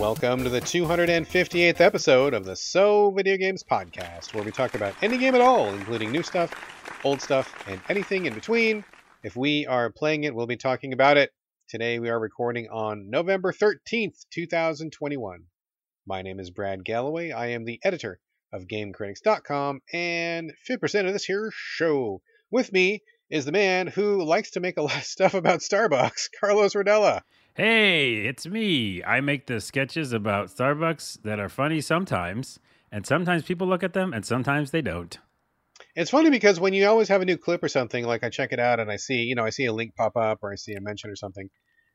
Welcome to the 258th episode of the So Video Games Podcast, where we talk about any game at all, including new stuff, old stuff, and anything in between. If we are playing it, we'll be talking about it. Today we are recording on November 13th, 2021. My name is Brad Gallaway. I am the editor of GameCritics.com and 50% of this here show. With me is the man who likes to make a lot of stuff about Starbucks, Carlos Rodela. Hey, it's me. I make the sketches about Starbucks that are funny sometimes, and sometimes people look at them and sometimes they don't. It's funny because when you always have a new clip or something, like I check it out and I see, you know, I see a link pop up or I see a mention or something,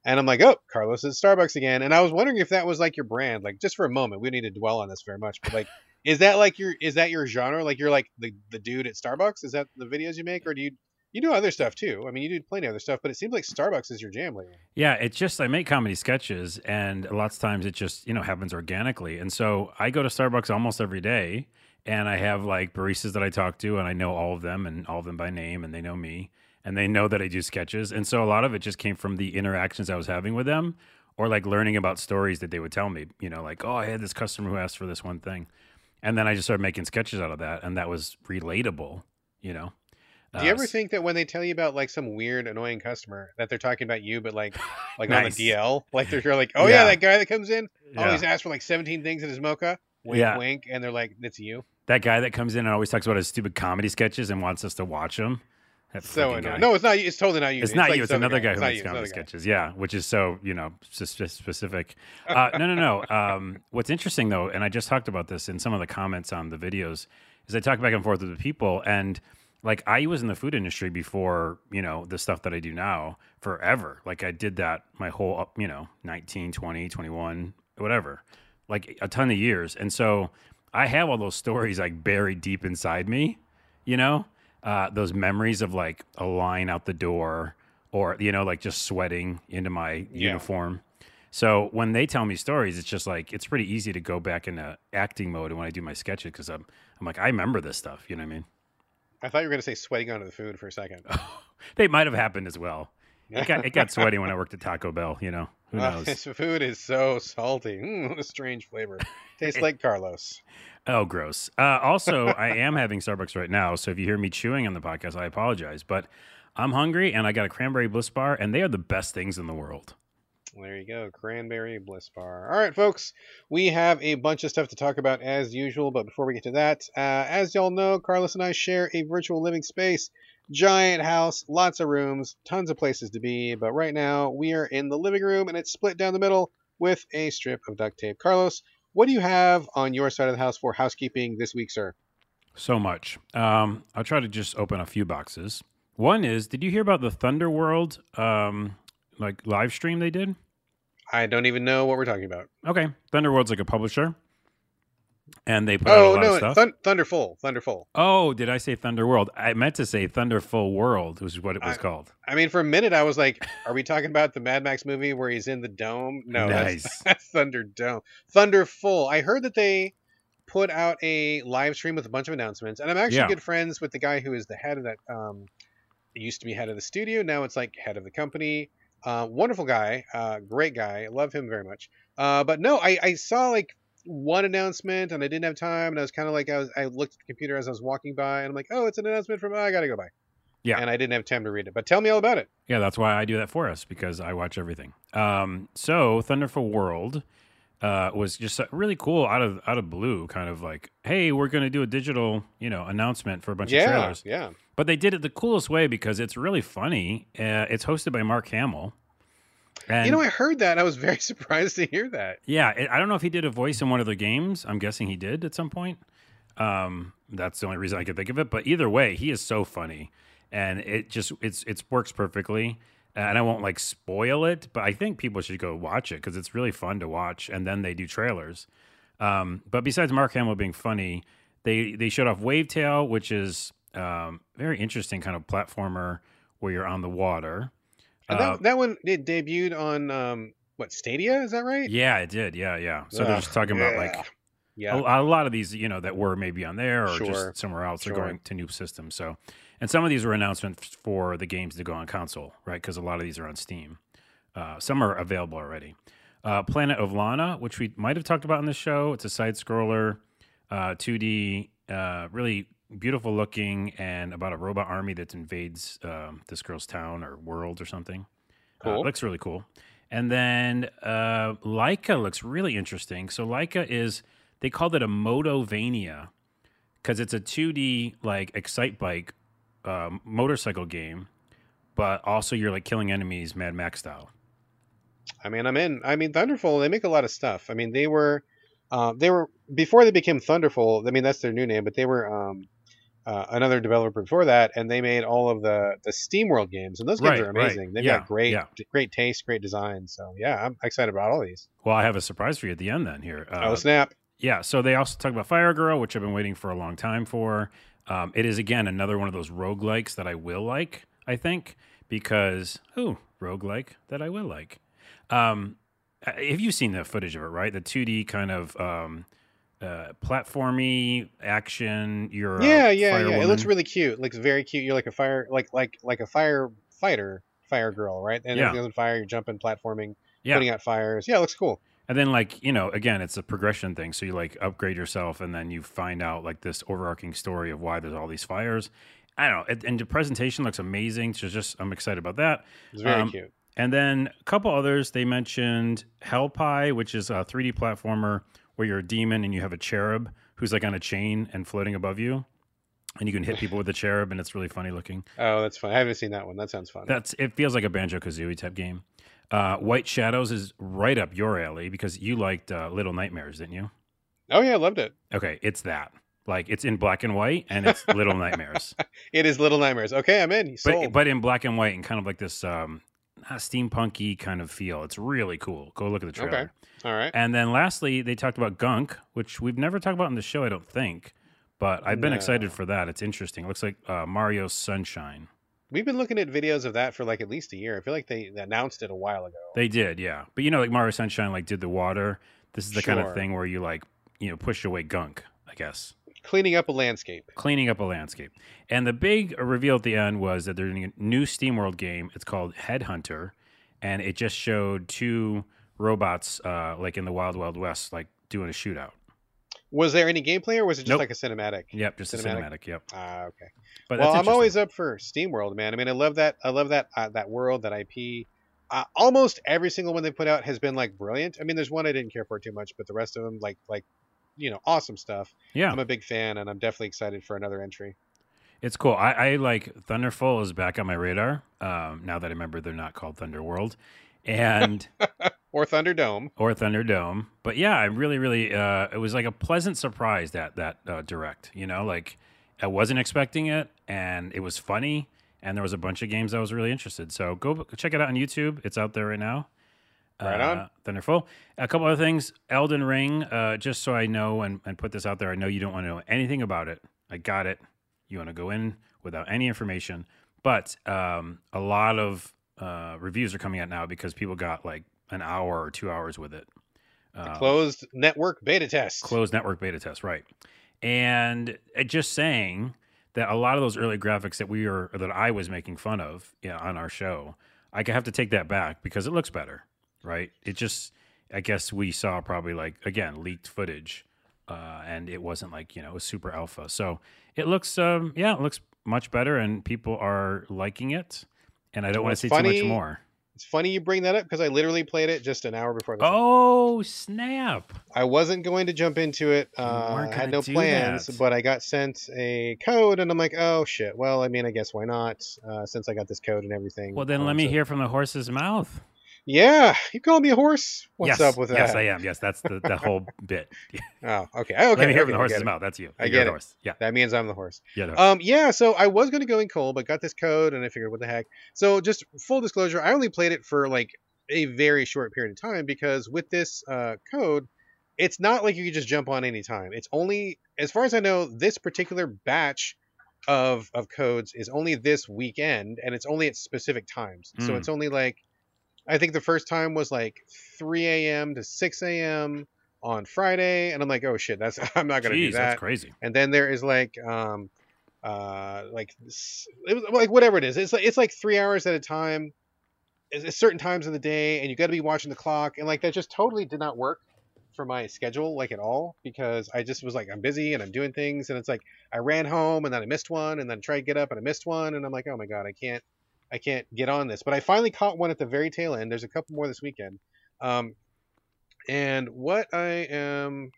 and I'm like, oh, Carlos is Starbucks again. And I was wondering if that was like your brand, like just for a moment. We don't need to dwell on this very much, but like, is that like your is that your genre? Like you're like the the dude at Starbucks? Is that the videos you make, or do you you do other stuff too? I mean, you do plenty of other stuff, but it seems like Starbucks is your jam lately. Yeah, it's just I make comedy sketches, and lots of times it just you know happens organically. And so I go to Starbucks almost every day, and I have like baristas that I talk to, and I know all of them and all of them by name, and they know me, and they know that I do sketches. And so a lot of it just came from the interactions I was having with them, or like learning about stories that they would tell me. You know, like oh, I had this customer who asked for this one thing, and then I just started making sketches out of that, and that was relatable. You know. Do you ever think that when they tell you about like some weird annoying customer that they're talking about you, but like like Nice. on the DL, like they're you're like, oh yeah. Yeah. that guy that comes in, oh Yeah. he's asked for like 17 things in his mocha, wink Yeah. wink, and they're like, it's you. That guy that comes in and always talks about his stupid comedy sketches and wants us to watch them. That So annoying. guy. No, it's not you. It's totally not you. it's, not like you. It's another guy It's who makes comedy guy. sketches. Yeah, which is so you know specific. Uh, no, no, no. Um, what's interesting though, and I just talked about this in some of the comments on the videos, is I talk back and forth with the people, and like I was in the food industry before you know the stuff that I do now forever. Like I did that my whole up, you know 19, 20, 21, whatever, like a ton of years, and so I have all those stories like buried deep inside me, you know, uh, those memories of like a line out the door or, you know, like just sweating into my Yeah. uniform. So when they tell me stories, it's just like, it's pretty easy to go back into acting mode when I do my sketches because I'm, I'm like, I remember this stuff. You know what I mean? I thought you were gonna say sweating onto the food for a second. They might have happened as well. It got, it got sweaty when I worked at Taco Bell, you know, who Uh, knows? this food is so salty. Mm, what a strange flavor. Tastes like Carlos. Oh, gross. Uh, also, I am having Starbucks right now, so if you hear me chewing on the podcast, I apologize. But I'm hungry, and I got a cranberry bliss bar, and they are the best things in the world. There you go, cranberry bliss bar. All right, folks, we have a bunch of stuff to talk about as usual, but before we get to that, uh, as y'all know, Carlos and I share a virtual living space, giant house, lots of rooms, tons of places to be. But right now, we are in the living room, and it's split down the middle with a strip of duct tape. Carlos, what do you have on your side of the house for housekeeping this week, sir? So much. Um, I'll try to just open a few boxes. One is, did you hear about the Thunder World um, like live stream they did? I don't even know what we're talking about. Okay, Thunder World's like a publisher, and they put out a Oh lot no, of stuff. Thun- Thunderful, Thunderful. oh, did I say Thunder World? I meant to say Thunderful World, which is what it was I- called. I mean, for a minute, I was like, "Are we talking about the Mad Max movie where he's in the dome?" No, Nice. that's, that's Thunder Dome. Thunderful. I heard that they put out a live stream with a bunch of announcements, and I'm actually Yeah. good friends with the guy who is the head of that. Um, used to be head of the studio, now it's like head of the company. Uh, wonderful guy, uh, great guy. Love him very much. Uh, but no, I, I saw like one announcement, and I didn't have time, and I was kind of like, I was, I looked at the computer as I was walking by, and I'm like, oh, it's an announcement from. Oh, I gotta go by. Yeah. And I didn't have time to read it. But tell me all about it. Yeah, that's why I do that for us because I watch everything. Um, so Thunderful World uh, was just really cool out of out of blue, kind of like, hey, we're going to do a digital, you know, announcement for a bunch of trailers. yeah. But they did it the coolest way because it's really funny. Uh, it's hosted by Mark Hamill. And you know, I heard that. I was very surprised to hear that. yeah, it, I don't know if he did a voice in one of the games. I'm guessing he did at some point. Um, that's the only reason I could think of it. But either way, he is so funny, and it just it's it works perfectly. And I won't like spoil it, but I think people should go watch it because it's really fun to watch. And then they do trailers. Um, but besides Mark Hamill being funny, they they showed off Wavetale, which is um, very interesting kind of platformer where you're on the water. Uh, that, that one it debuted on um, what Stadia? Is that right? yeah, it did. Yeah, yeah. So they're just Ugh, talking about like yeah. a, a lot of these, you know, that were maybe on there or Sure. just somewhere else Sure. are going to new systems. So, and some of these were announcements for the games to go on console, right? Because a lot of these are on Steam. Uh, some are available already. Uh, Planet of Lana, which we might have talked about in the show. It's a side scroller, uh, 2D, uh, really beautiful looking, and about a robot army that invades um, this girl's town or world or something. Uh, Cool. looks really cool. And then uh, Laika looks really interesting. So Laika is they called it a Motorvania because it's a 2D like Excitebike um, motorcycle game, but also you're like killing enemies Mad Max style. I mean, I'm in. I mean, Thunderful. They make a lot of stuff. I mean, they were, uh, they were before they became Thunderful. I mean, that's their new name, but they were um, uh, another developer before that, and they made all of the the SteamWorld games, and those games Right, are right. amazing. They've Yeah, got great, yeah. great taste, great design. So yeah, I'm excited about all these. Well, I have a surprise for you at the end then here. Uh, oh snap! Yeah, so they also talk about Fire Girl, which I've been waiting for a long time for. Um, it is again another one of those roguelikes that I will like, I think, because ooh, roguelike that I will like. Um, uh, have you seen the footage of it, right? The 2D kind of um, uh, platformy action. You're yeah, yeah, yeah. It looks really cute. It looks very cute. You're like a fire, like like like a firefighter, fire girl, right? And Yeah. on fire. You're jumping, platforming, yeah. putting out fires. Yeah, it looks cool. And then, like, you know, again, it's a progression thing. So you like upgrade yourself, and then you find out like this overarching story of why there's all these fires. I don't know. And- And the presentation looks amazing. So just, I'm excited about that. It's very Um, cute. And then a couple others. They mentioned Hell Pie, which is a 3D platformer where you're a demon and you have a cherub who's like on a chain and floating above you. And you can hit people with the cherub, and it's really funny looking. Oh, that's fun. I haven't seen that one. That sounds fun. That's it. Feels like a Banjo Kazooie type game. Uh, White Shadows is right up your alley because you liked uh, Little Nightmares, didn't you? oh yeah, I loved it. Okay, it's that. Like it's in black and white, and it's Little Nightmares, It is Little Nightmares. Okay, I'm in. Sold. but but in black and white and kind of like this um, not steampunky kind of feel. It's really cool. Go look at the trailer. Okay. All right. And then lastly, they talked about Gunk, which we've never talked about in the show, I don't think. But I've been No. excited for that. It's interesting. It looks like uh, Mario Sunshine. We've been looking at videos of that for like at least a year. I feel like they announced it a while ago. They did, yeah. But you know, like Mario Sunshine, like did the water. This is the kind of thing where you like, you know, push away gunk. I guess Cleaning up a landscape. cleaning up a landscape. And the big reveal at the end was that they're doing a new SteamWorld game. It's called Headhunter, and it just showed two robots, uh, like in the Wild Wild West, like doing a shootout. Was there any gameplay or was it just Nope. like a cinematic? Yep, just a Cinematic. cinematic. Yep. Ah, okay. But well, I'm always up for SteamWorld, man. I mean, I love that. I love that uh, that world, that IP. Uh, almost every single one they put out has been like brilliant. I mean, there's one I didn't care for too much, but the rest of them, like like, you know, awesome stuff. yeah. I'm a big fan, and I'm definitely excited for another entry. It's cool. I, I like Thunderful is back on my radar. Um, now that I remember they're not called Thunder World, and Or Thunderdome. or Thunderdome. But yeah, I really, really, uh, it was like a pleasant surprise that that uh, direct. You know, like I wasn't expecting it, and it was funny, and there was a bunch of games I was really interested. So go check it out on YouTube. It's out there right now. Right uh, on. Thunderful. A couple other things. Elden Ring. Uh, just so I know and, and put this out there, I know you don't want to know anything about it. I got it. You want to go in without any information. But um, a lot of uh, reviews are coming out now because people got like an hour or two hours with it. Uh, Closed network beta test. closed network beta test, right? And uh, just saying that a lot of those early graphics that we are that I was making fun of yeah, on our show, I could have to take that back because it looks better, right? It just, I guess we saw probably like again leaked footage, uh, and it wasn't like you know was super alpha. So it looks, um, yeah, it looks much better, and people are liking it. And I don't Well, want to say too funny- much more. It's funny you bring that up because I literally played it just an hour before show. Oh snap! I wasn't going to jump into it. Uh, I had no plans, that. but I got sent a code, and I'm like, oh shit. Well, I mean, I guess why not? Uh, since I got this code and everything. Well, then Um, let me so- hear from the horse's mouth. Yeah, you call me a horse? What's yes, up with that? Yes, I am. Yes, that's the, the whole bit. Oh, okay. Oh, okay. Let me hear okay, from the horse's mouth. That's you. I You're get the it. horse. Yeah. That means I'm the horse. Yeah. Um, yeah. So I was going to go in cold, but got this code, and I figured, what the heck? So just full disclosure, I only played it for like a very short period of time because with this uh, code, it's not like you can just jump on any time. It's only, as far as I know, this particular batch of of codes is only this weekend, and it's only at specific times. So Mm. it's only like, I think the first time was like 3 a.m. to 6 a.m. on Friday, and I'm like, oh shit, that's I'm not gonna Jeez, do that that's crazy. and then there is like um uh like it was like whatever it is it's like it's like three hours at a time at certain times of the day, and you got to be watching the clock, and like that just totally did not work for my schedule like at all because I just was like I'm busy and I'm doing things, and it's like I ran home and then I missed one, and then tried to get up and I missed one, and I'm like, oh my god, I can't, I can't get on this. But I finally caught one at the very tail end. There's a couple more this weekend. Um, and what I am,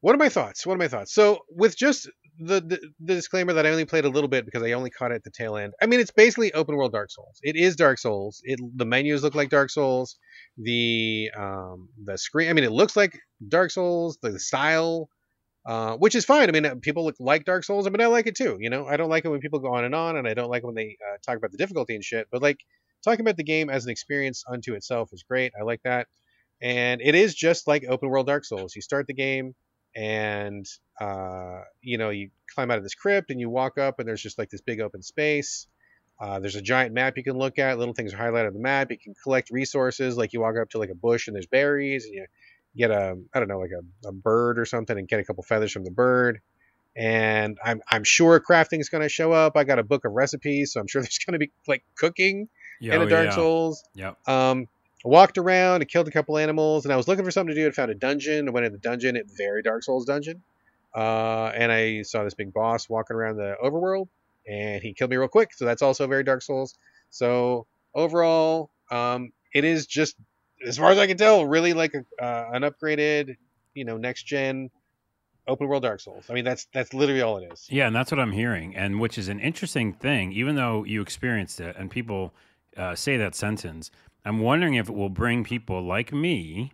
what are my thoughts? What are my thoughts? So with just the, the, the disclaimer that I only played a little bit because I only caught it at the tail end. I mean, it's basically open world Dark Souls. It is Dark Souls. It the menus look like Dark Souls. The um the screen. I mean, it looks like Dark Souls. The, the style. Uh, which is fine. I mean, people look, like Dark Souls. Mean, I like it too. You know, I don't like it when people go on and on, and I don't like when they uh, talk about the difficulty and shit. But like talking about the game as an experience unto itself is great. I like that, and it is just like open world Dark Souls. You start the game, and uh, you know you climb out of this crypt and you walk up and there's just like this big open space uh, there's a giant map you can look at little things are highlighted on the map you can collect resources like you walk up to like a bush and there's berries and you get a i don't know like a, a bird or something and get a couple feathers from the bird and i'm, I'm sure crafting is going to show up i got a book of recipes so i'm sure there's going to be like cooking Yeah, in a oh, dark yeah. souls Yep. um, I walked around and killed a couple animals, and I was looking for something to do I found a dungeon. I went in the dungeon, it very Dark Souls dungeon, uh, and I saw this big boss walking around the overworld, and he killed me real quick. So that's also very Dark Souls. So overall, um, it is just, as far as I can tell, really like a, uh, an upgraded, you know, next gen open world Dark Souls. I mean, that's that's literally all it is. Yeah, and that's what I'm hearing, and which is an interesting thing. Even though you experienced it, and people uh, say that sentence, I'm wondering if it will bring people like me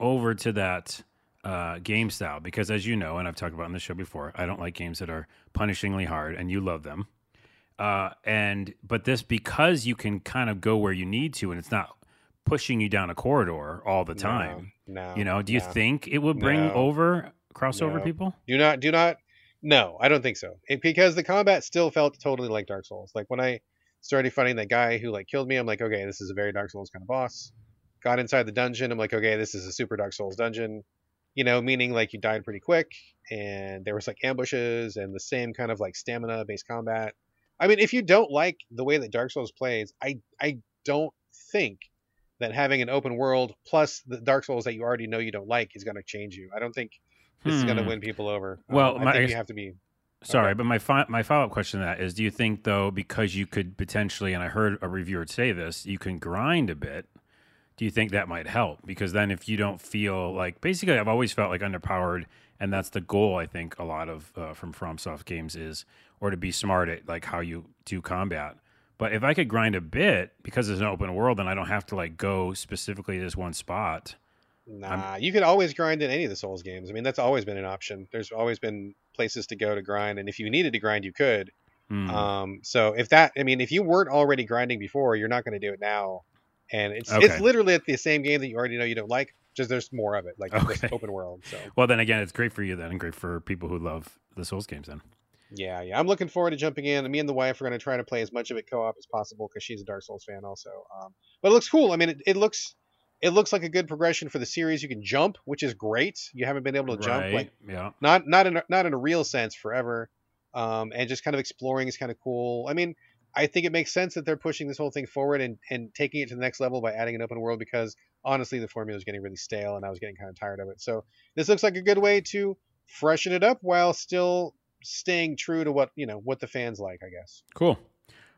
over to that uh, game style. Because as you know, and I've talked about on the show before, I don't like games that are punishingly hard, and you love them. Uh, and but this because you can kind of go where you need to, and it's not pushing you down a corridor all the time. No, You know, do you no. think it would bring No. over crossover No. people? Do not, do not. No, I don't think so. It, because the combat still felt totally like Dark Souls. Like when I started fighting that guy who like killed me, I'm like, okay, this is a very Dark Souls kind of boss. Got inside the dungeon, I'm like, okay, this is a super Dark Souls dungeon. You know, meaning like you died pretty quick, and there was like ambushes and the same kind of like stamina based combat. I mean, if you don't like the way that Dark Souls plays, I I don't think that having an open world plus the Dark Souls that you already know you don't like is going to change you. I don't think this is going to Hmm. win people over. Well, Um, I my- think you have to be. Sorry, Okay. but my fi- my follow up question to that is: Do you think though, because you could potentially, and I heard a reviewer say this, you can grind a bit. Do you think that might help? Because then, if you don't feel like, basically, I've always felt like underpowered, and that's the goal. I think a lot of uh, from FromSoft games is, or to be smart at like how you do combat. But if I could grind a bit because it's an open world, then I don't have to like go specifically to this one spot. Nah, you could always grind in any of the Souls games. I mean, that's always been an option. There's always been places to go to grind, and if you needed to grind, you could. Hmm. Um, so if that, I mean, if you weren't already grinding before, you're not going to do it now. And it's Okay. it's literally the same game that you already know you don't like, just there's more of it, like Okay. open world. So well, then again, it's great for you then, and great for people who love the Souls games. Then. Yeah, yeah, I'm looking forward to jumping in. Me and the wife are going to try to play as much of it co-op as possible because she's a Dark Souls fan also. Um, but it looks cool. I mean, it, it looks it looks like a good progression for the series. You can jump, which is great. You haven't been able to jump Right, like yeah. not not in a, not in a real sense forever um, and just kind of exploring is kind of cool i mean i think it makes sense that they're pushing this whole thing forward and, and taking it to the next level by adding an open world because honestly the formula is getting really stale and i was getting kind of tired of it so this looks like a good way to freshen it up while still staying true to what you know what the fans like i guess Cool.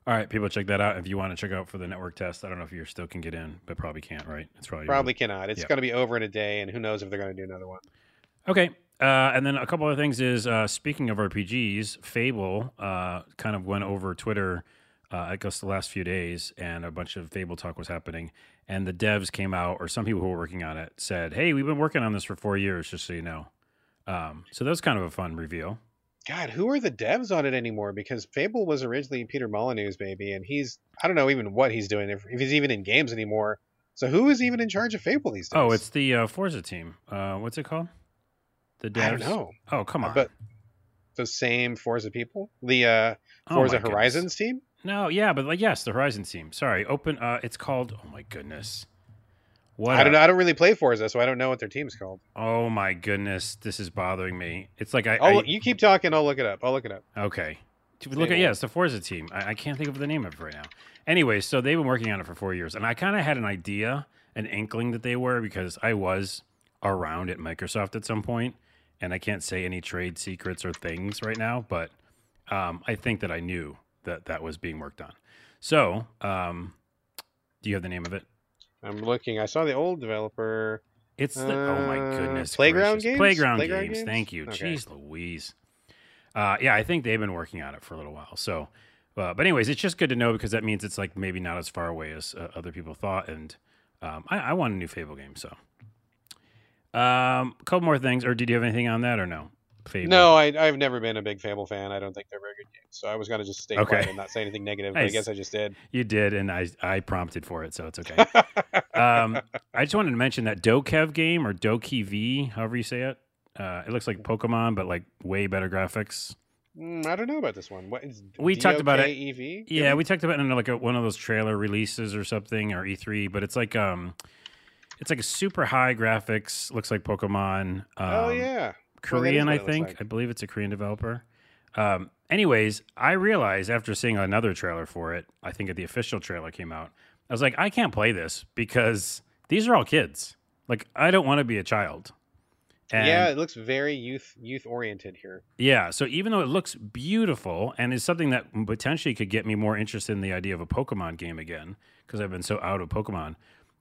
All right, people, check that out. If you want to check out for the network test, I don't know if you still can get in, but probably can't, right? It's probably probably cannot it's Yeah. going to be over in a day and who knows if they're going to do another one okay. Uh, and then a couple other things is uh, speaking of RPGs, Fable uh, kind of went over Twitter. Uh, I guess the last few days, and a bunch of Fable talk was happening, and the devs came out, or some people who were working on it said, "Hey, we've been working on this for four years, just so you know." Um, so that was kind of a fun reveal. God, who are the devs on it anymore? Because Fable was originally Peter Molyneux's baby, and he's I don't know even what he's doing if, if he's even in games anymore. So who is even in charge of Fable these days? Oh, it's the uh, Forza team. Uh, what's it called? The devs. I don't know, Oh, come on. but the same Forza people, the uh, Oh, Forza goodness. Horizons team. No, yeah, but like yes, the Horizon team. Sorry, open. Uh, it's called. Oh my goodness. What? I don't know. I don't really play Forza, so I don't know what their team's called. Oh my goodness, this is bothering me. It's like I. Oh, I you keep talking. I'll look it up. I'll look it up. okay. Look at yeah, it's the Forza team. I, I can't think of the name of it right now. Anyway, so they've been working on it for four years, and I kind of had an idea, an inkling that they were because I was around at Microsoft at some point, and I can't say any trade secrets or things right now, but um, I think that I knew that that was being worked on. So, um, do you have the name of it? I'm looking. I saw the old developer. It's the oh my Uh, goodness, Playground gracious. Games? Playground, Playground games. Games? Thank you. Okay. Jeez Louise. Uh, yeah, I think they've been working on it for a little while. So, uh, but anyways, it's just good to know because that means it's like maybe not as far away as uh, other people thought. And um, I, I want a new Fable game. So, um, a couple more things. Or did you have anything on that or no? Fable. No, I, I've never been a big Fable fan. I don't think they're very good games. So I was gonna just stay Okay. quiet and not say anything negative. But I Nice. guess I just did. you did, and I I prompted for it, so it's okay. um, I just wanted to mention that Dokev game or Doki V, however you say it. Uh, it looks like Pokemon, but like way better graphics. Mm, I don't know about this one. What is We talked about it. DOKEV? Yeah, we talked about it in like a, one of those trailer releases or something or E3, but it's like um, it's like a super high graphics. Looks like Pokemon. Um, oh yeah. Korean, I think. like. I believe it's a Korean developer. Um, anyways, I realized after seeing another trailer for it, I think the official trailer came out. I was like, I can't play this because these are all kids. Like, I don't want to be a child. And yeah, it looks very youth youth oriented here. yeah. So even though it looks beautiful and is something that potentially could get me more interested in the idea of a Pokemon game again, because I've been so out of Pokemon,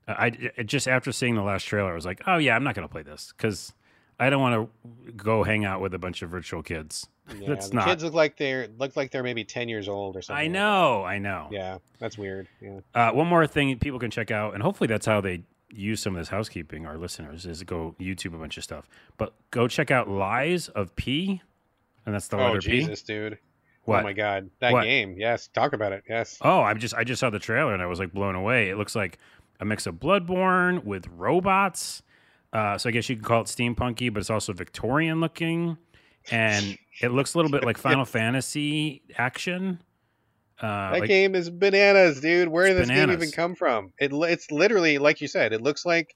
uh, I just after seeing the last trailer, I was like, oh yeah, I'm not going to play this because I don't want to go hang out with a bunch of virtual kids. Yeah, That's the not. kids look like they're look like they're maybe ten years old or something. I like know, I know. Yeah, that's weird. Yeah. Uh, one more thing people can check out, and hopefully that's how they use some of this housekeeping. Our listeners is go YouTube a bunch of stuff, but go check out Lies of P, and that's the Oh letter P. Jesus, dude. What? Oh my God, that What? game. Yes, talk about it. Yes. Oh, I just I just saw the trailer and I was like blown away. It looks like a mix of Bloodborne with robots. Uh, so I guess you could call it steampunky, but it's also Victorian looking, and it looks a little bit like Final Fantasy action. Uh, That like- game is bananas, dude. Where did this game even come from? It it's literally like you said. It looks like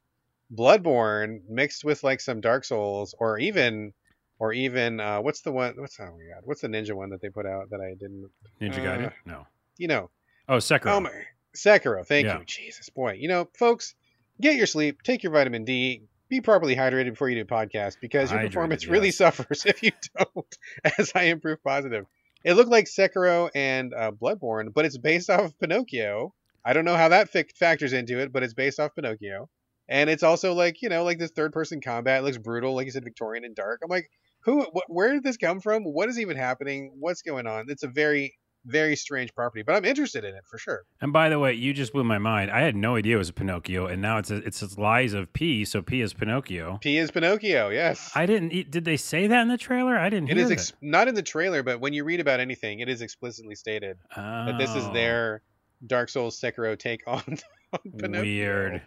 Bloodborne mixed with like some Dark Souls, or even, or even uh, what's the one? What's oh my god? What's the ninja one that they put out that I didn't? Ninja uh, Gaiden? No. You know, Oh, Sekiro. oh my Sekiro. Thank Yeah. you, Jesus boy. You know, folks, get your sleep, take your vitamin D. Be properly hydrated before you do a podcast because your Hydrated, performance really suffers if you don't. As I improve positive, it looked like Sekiro and uh, Bloodborne, but it's based off of Pinocchio. I don't know how that fic- factors into it, but it's based off Pinocchio, and it's also like you know like this third-person combat. It looks brutal, like you said, Victorian and dark. I'm like, who? Wh- where did this come from? What is even happening? What's going on? It's a very, very strange property, but I'm interested in it for sure. And by the way, you just blew my mind. I had no idea it was a Pinocchio, and now it's a, it's a Lies of P, so P is Pinocchio. P is Pinocchio. Yes. I didn't. Did they say that in the trailer? I didn't It hear is ex- not in the trailer, but when you read about anything, it is explicitly stated that this is Oh, their Dark Souls Sekiro take on, on Pinocchio. weird.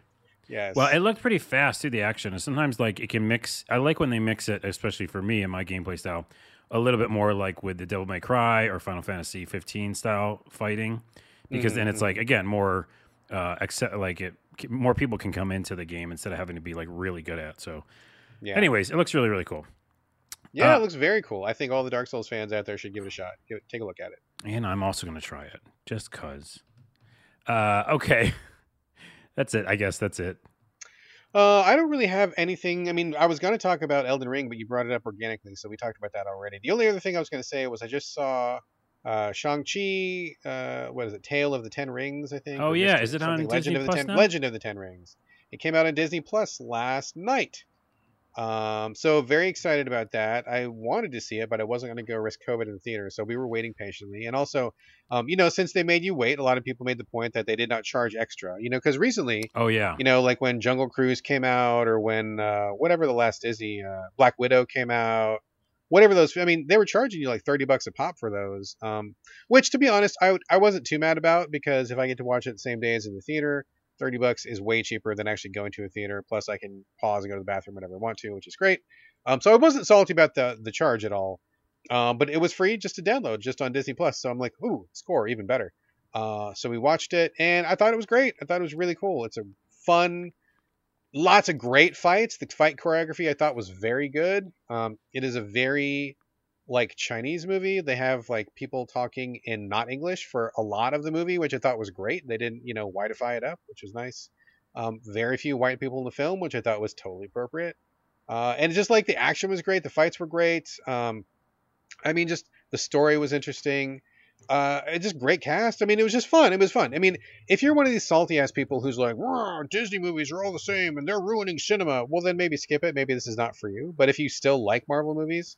Yes. Well, it looked pretty fast through the action, and sometimes like it can mix. I like when they mix it, especially for me and my gameplay style, a little bit more like with the Devil May Cry or Final Fantasy 15 style fighting, because then Mhm, it's like again more, uh, accept like it. More people can come into the game instead of having to be like really good at. So, yeah. anyways, it looks really really cool, yeah, uh, it looks very cool. I think all the Dark Souls fans out there should give it a shot. Give it, take a look at it. and I'm also going to try it just cause. Uh, okay, that's it. I guess that's it. Uh, I don't really have anything. I mean, I was going to talk about Elden Ring, but you brought it up organically, so we talked about that already. The only other thing I was going to say was I just saw uh, Shang-Chi, uh, what is it, Tale of the Ten Rings, I think? Oh, yeah, is it on Legend Disney of the Plus Ten now? Legend of the Ten Rings. It came out on Disney Plus last night. Um, so very excited about that. I wanted to see it, but I wasn't going to go risk COVID in the theater, so we were waiting patiently. And also, um, you know, since they made you wait, a lot of people made the point that they did not charge extra. You know, because recently Oh yeah, you know, like when Jungle Cruise came out, or when uh, whatever the last Disney uh, Black Widow came out, whatever those. I mean, they were charging you like thirty bucks a pop for those. Um, which, to be honest, I I wasn't too mad about because if I get to watch it the same day as in the theater, thirty bucks is way cheaper than actually going to a theater. Plus, I can pause and go to the bathroom whenever I want to, which is great. Um, so I wasn't salty about the the charge at all. Um, but it was free just to download, just on Disney Plus. So I'm like, ooh, score even better. Uh, so we watched it, and I thought it was great. I thought it was really cool. It's a fun, lots of great fights. The fight choreography I thought was very good. Um, it is a very like Chinese movie. They have like people talking in not English for a lot of the movie, which I thought was great. They didn't, you know, whiteify it up, which was nice. Um, very few white people in the film, which I thought was totally appropriate. Uh, and just like the action was great, the fights were great. Um, I mean, just the story was interesting. Uh, just great cast. I mean, it was just fun. It was fun. I mean, if you're one of these salty ass people who's like, Disney movies are all the same and they're ruining cinema, well, then maybe skip it. Maybe this is not for you. But if you still like Marvel movies,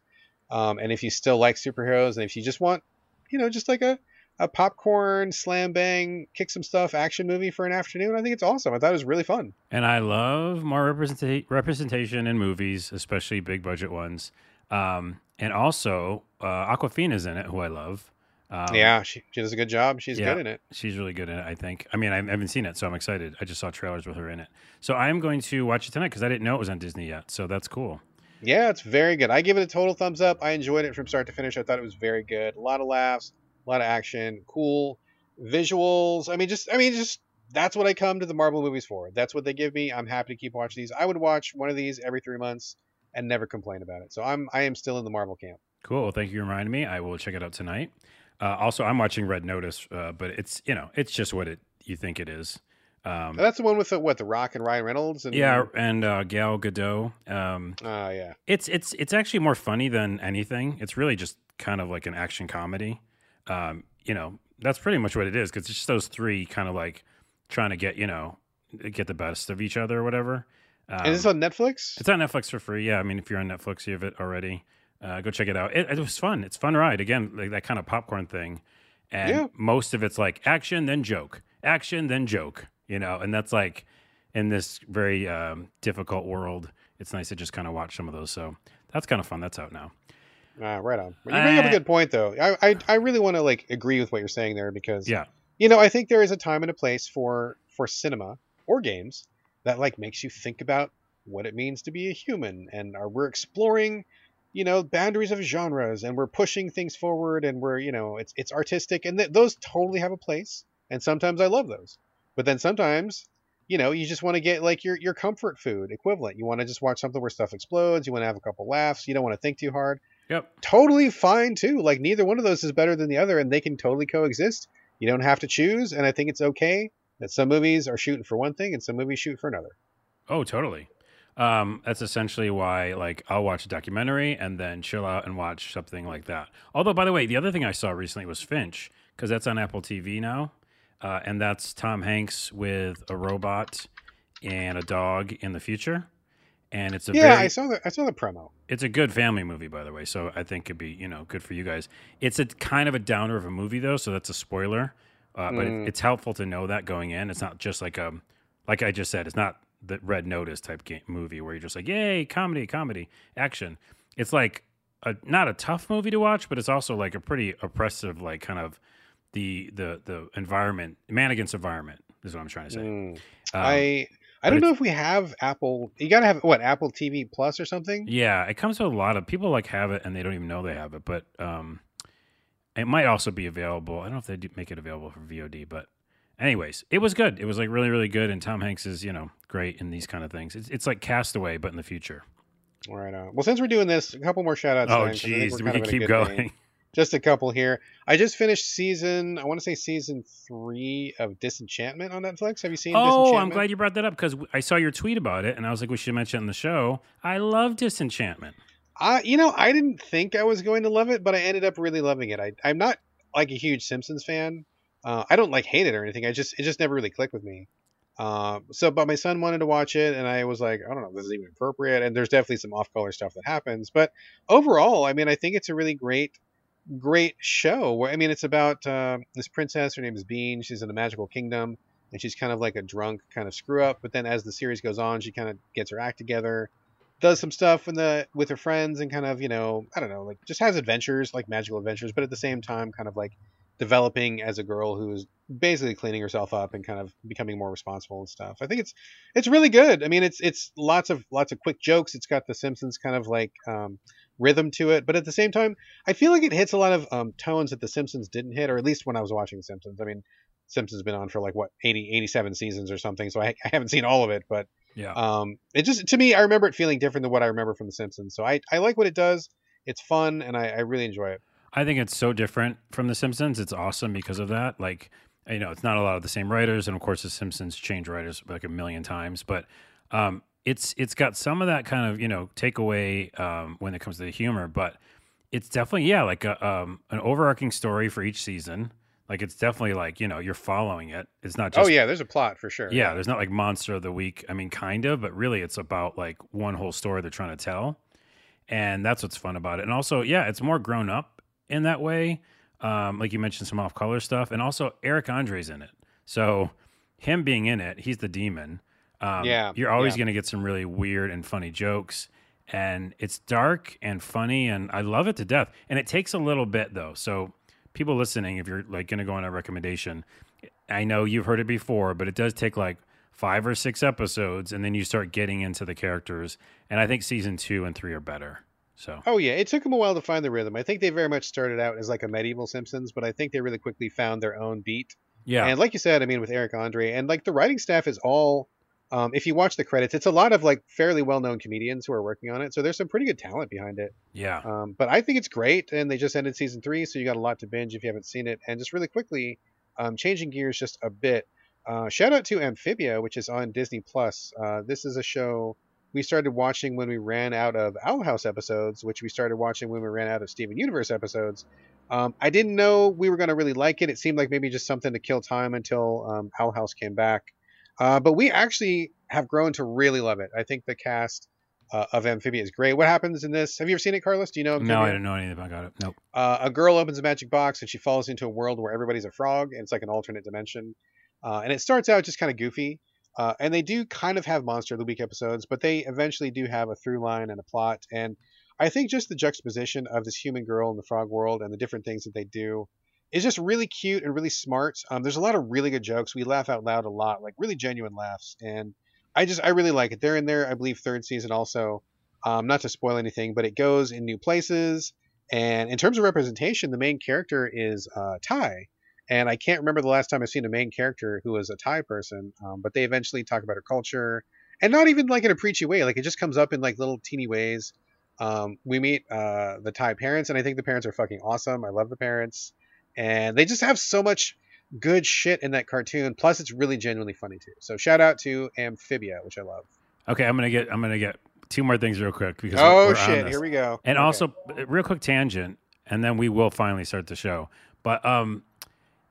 um, and if you still like superheroes, and if you just want, you know, just like a, a popcorn, slam bang, kick some stuff action movie for an afternoon, I think it's awesome. I thought it was really fun. And I love more representa- representation in movies, especially big budget ones. Um, and also, uh, Awkwafina's in it, who I love. Um, yeah, she, she does a good job. She's yeah, good in it. She's really good in it, I think. I mean, I haven't seen it, so I'm excited. I just saw trailers with her in it. So I'm going to watch it tonight because I didn't know it was on Disney yet. So that's cool. Yeah, it's very good. I give it a total thumbs up. I enjoyed it from start to finish. I thought it was very good. A lot of laughs, a lot of action, cool visuals. I mean, just I mean, just that's what I come to the Marvel movies for. That's what they give me. I'm happy to keep watching these. I would watch one of these every three months and never complain about it. So I'm I am still in the Marvel camp. Cool. Well, thank you for reminding me. I will check it out tonight. Uh, also, I'm watching Red Notice, uh, but it's you know it's just what it you think it is. Um, that's the one with the, what the Rock and Ryan Reynolds and yeah, and uh, Gal Gadot. Um, uh, yeah, it's it's it's actually more funny than anything. It's really just kind of like an action comedy. Um, you know, that's pretty much what it is because it's just those three kind of like trying to get you know get the best of each other or whatever. Um, is this on Netflix? It's on Netflix for free. Yeah, I mean, if you're on Netflix, you have it already. Uh, go check it out. It, it, was fun. It's fun ride again, like that kind of popcorn thing. And yeah. most of it's like action then joke, action then joke. You know, and that's like in this very um, difficult world. It's nice to just kind of watch some of those. So that's kind of fun. That's out now. Ah, right on. You bring uh, up a good point, though. I I, I really want to like agree with what you're saying there because yeah, you know, I think there is a time and a place for for cinema or games that like makes you think about what it means to be a human, and are we're exploring you know boundaries of genres and we're pushing things forward and we're you know it's it's artistic and th- those totally have a place and sometimes i love those but then sometimes you know you just want to get like your your comfort food equivalent. You want to just watch something where stuff explodes you want to have a couple laughs you don't want to think too hard. Yep. Totally fine too like neither one of those is better than the other and they can totally coexist. You don't have to choose and i think it's okay that some movies are shooting for one thing and some movies shoot for another. Oh totally. Um, that's essentially why, like, I'll watch a documentary and then chill out and watch something like that. Although, by the way, the other thing I saw recently was Finch because that's on Apple TV now, uh, and that's Tom Hanks with a robot and a dog in the future. And it's a yeah, very, I saw the I saw the promo. It's a good family movie, by the way. So I think it'd be you know good for you guys. It's a kind of a downer of a movie though, so that's a spoiler. Uh, but mm. it, it's helpful to know that going in. It's not just like a like I just said. It's not the Red Notice type game, movie where you're just like, yay, comedy, comedy, action. It's like a, not a tough movie to watch, but it's also like a pretty oppressive, like kind of the the the environment, man against environment is what I'm trying to say. Mm. Um, I I don't know if we have Apple. You gotta have what Apple TV Plus or something. Yeah, it comes with a lot of people like have it and they don't even know they have it, but um, it might also be available. I don't know if they do make it available for VOD, but anyways, it was good. It was like really, really good. And Tom Hanks is, you know, great in these kind of things. It's, it's like Castaway, but in the future. Right. Uh, well, since we're doing this, a couple more shout outs. Oh, jeez. We can keep going. Just a couple here. I just finished season, I want to say season three of Disenchantment on Netflix. Have you seen Oh, I'm glad you brought that up because I saw your tweet about it and I was like, we should mention it in the show. I love Disenchantment. I, you know, I didn't think I was going to love it, but I ended up really loving it. I, I'm not like a huge Simpsons fan, uh, I don't like hate it or anything. I just it just never really clicked with me. Uh, so, but my son wanted to watch it, and I was like, I don't know, if this is even appropriate. And there's definitely some off-color stuff that happens, but overall, I mean, I think it's a really great, great show. Where I mean, it's about uh, this princess. Her name is Bean. She's in a magical kingdom, and she's kind of like a drunk kind of screw up. But then as the series goes on, she kind of gets her act together, does some stuff in the with her friends, and kind of you know, I don't know, like just has adventures, like magical adventures, but at the same time, kind of like developing as a girl who is basically cleaning herself up and kind of becoming more responsible and stuff. I think it's it's really good. I mean, it's it's lots of lots of quick jokes. It's got the Simpsons kind of like um, rhythm to it, but at the same time, I feel like it hits a lot of um, tones that the Simpsons didn't hit, or at least when I was watching the Simpsons. I mean, Simpsons been on for like what 80 87 seasons or something, so I, I haven't seen all of it, but yeah, um, it just to me, I remember it feeling different than what I remember from the Simpsons. So I I like what it does it's fun, and I, I really enjoy it. I think it's so different from The Simpsons. It's awesome because of that. Like, you know, it's not a lot of the same writers, and of course, The Simpsons change writers like a million times, but um, it's it's got some of that kind of you know takeaway um, when it comes to the humor, but it's definitely yeah like a, um, an overarching story for each season. Like it's definitely like you know you're following it. It's not just oh yeah, there's a plot for sure. yeah. There's not like monster of the week. I mean, kind of, but really it's about like one whole story they're trying to tell, and that's what's fun about it. And also yeah, it's more grown up in that way. Um, like you mentioned some off color stuff, and also Eric Andre's in it. So him being in it, he's the demon. Um, Yeah, you're always yeah. going to get some really weird and funny jokes, and it's dark and funny, and I love it to death. And it takes a little bit though. So people listening, if you're like going to go on a recommendation, I know you've heard it before, but it does take like five or six episodes, and then you start getting into the characters. And I think season two and three are better. So Oh yeah, it took them a while to find the rhythm. I think they very much started out as like a medieval Simpsons, but I think they really quickly found their own beat. yeah, And like you said, I mean, with Eric Andre and like the writing staff is all. Um, if you watch the credits, it's a lot of like fairly well-known comedians who are working on it. So there's some pretty good talent behind it. yeah. Um, but I think it's great, and they just ended season three, so you got a lot to binge if you haven't seen it. And just really quickly, um, changing gears just a bit. Uh, shout out to Amphibia, which is on Disney Plus. Uh, this is a show we started watching when we ran out of Owl House episodes, which we started watching when we ran out of Steven Universe episodes. Um, I didn't know we were going to really like it. It seemed like maybe just something to kill time until um, Owl House came back. Uh, but we actually have grown to really love it. I think the cast uh, of Amphibia is great. What happens in this? Have you ever seen it, Carlos? Do you know? No, I Amphibia? didn't know anything about it. Nope. uh, a girl opens a magic box and she falls into a world where everybody's a frog and it's like an alternate dimension. Uh, and it starts out just kind of goofy. Uh, and they do kind of have monster of the week episodes, but they eventually do have a through line and a plot. And I think just the juxtaposition of this human girl in the frog world and the different things that they do is just really cute and really smart. Um, there's a lot of really good jokes. We laugh out loud a lot, like really genuine laughs. And I just I really like it. They're in there, I believe, third season also. Um, not to spoil anything, but it goes in new places. And in terms of representation, the main character is uh, Thai. And I can't remember the last time I've seen a main character who was a Thai person, um, but they eventually talk about her culture, and not even like in a preachy way. Like it just comes up in like little teeny ways. Um, we meet uh, the Thai parents, and I think the parents are fucking awesome. I love the parents, and they just have so much good shit in that cartoon. Plus, it's really genuinely funny too. So shout out to Amphibia, which I love. Okay, I'm gonna get. I'm gonna get two more things real quick because Oh we're- shit! Here we go. And Okay. also, uh, real quick tangent, and then we will finally start the show. But um,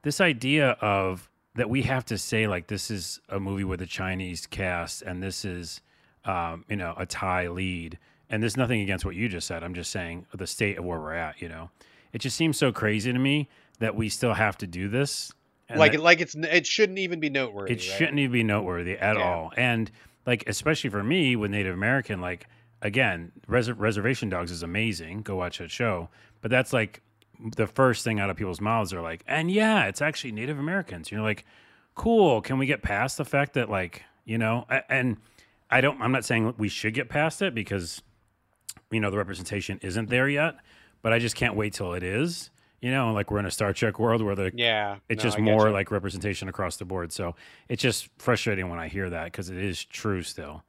this idea of that we have to say like this is a movie with a Chinese cast, and this is, um, you know, a Thai lead, and there's nothing against what you just said. I'm just saying the state of where we're at. You know, it just seems so crazy to me that we still have to do this. like that- like it's it shouldn't even be noteworthy. it right? shouldn't even be noteworthy at Yeah. all. And like, especially for me with Native American, like again, Res- Reservation Dogs is amazing. Go watch that show. But that's like the first thing out of people's mouths are like, and yeah, it's actually Native Americans. You're like, cool. Can we get past the fact that like, you know, and I don't. I'm not saying we should get past it because you know the representation isn't there yet. But I just can't wait till it is. You know, like we're in a Star Trek world where the Yeah, it's no, just I more like representation across the board. So it's just frustrating when I hear that because it is true still.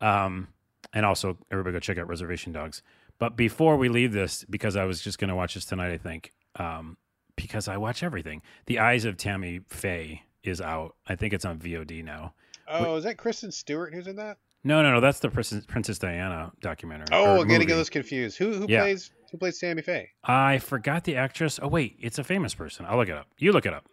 Um, and also, everybody go check out Reservation Dogs. But before we leave this, because I was just going to watch this tonight, I think, um, because I watch everything. The Eyes of Tammy Faye is out. I think it's on VOD now. Oh, is that Kristen Stewart who's in that? No, no, no. That's the Princess, Princess Diana documentary. Oh, I'm getting those confused. Who who Yeah. plays who plays Sammy Faye? I forgot the actress. Oh wait, it's a famous person. I'll look it up. You look it up.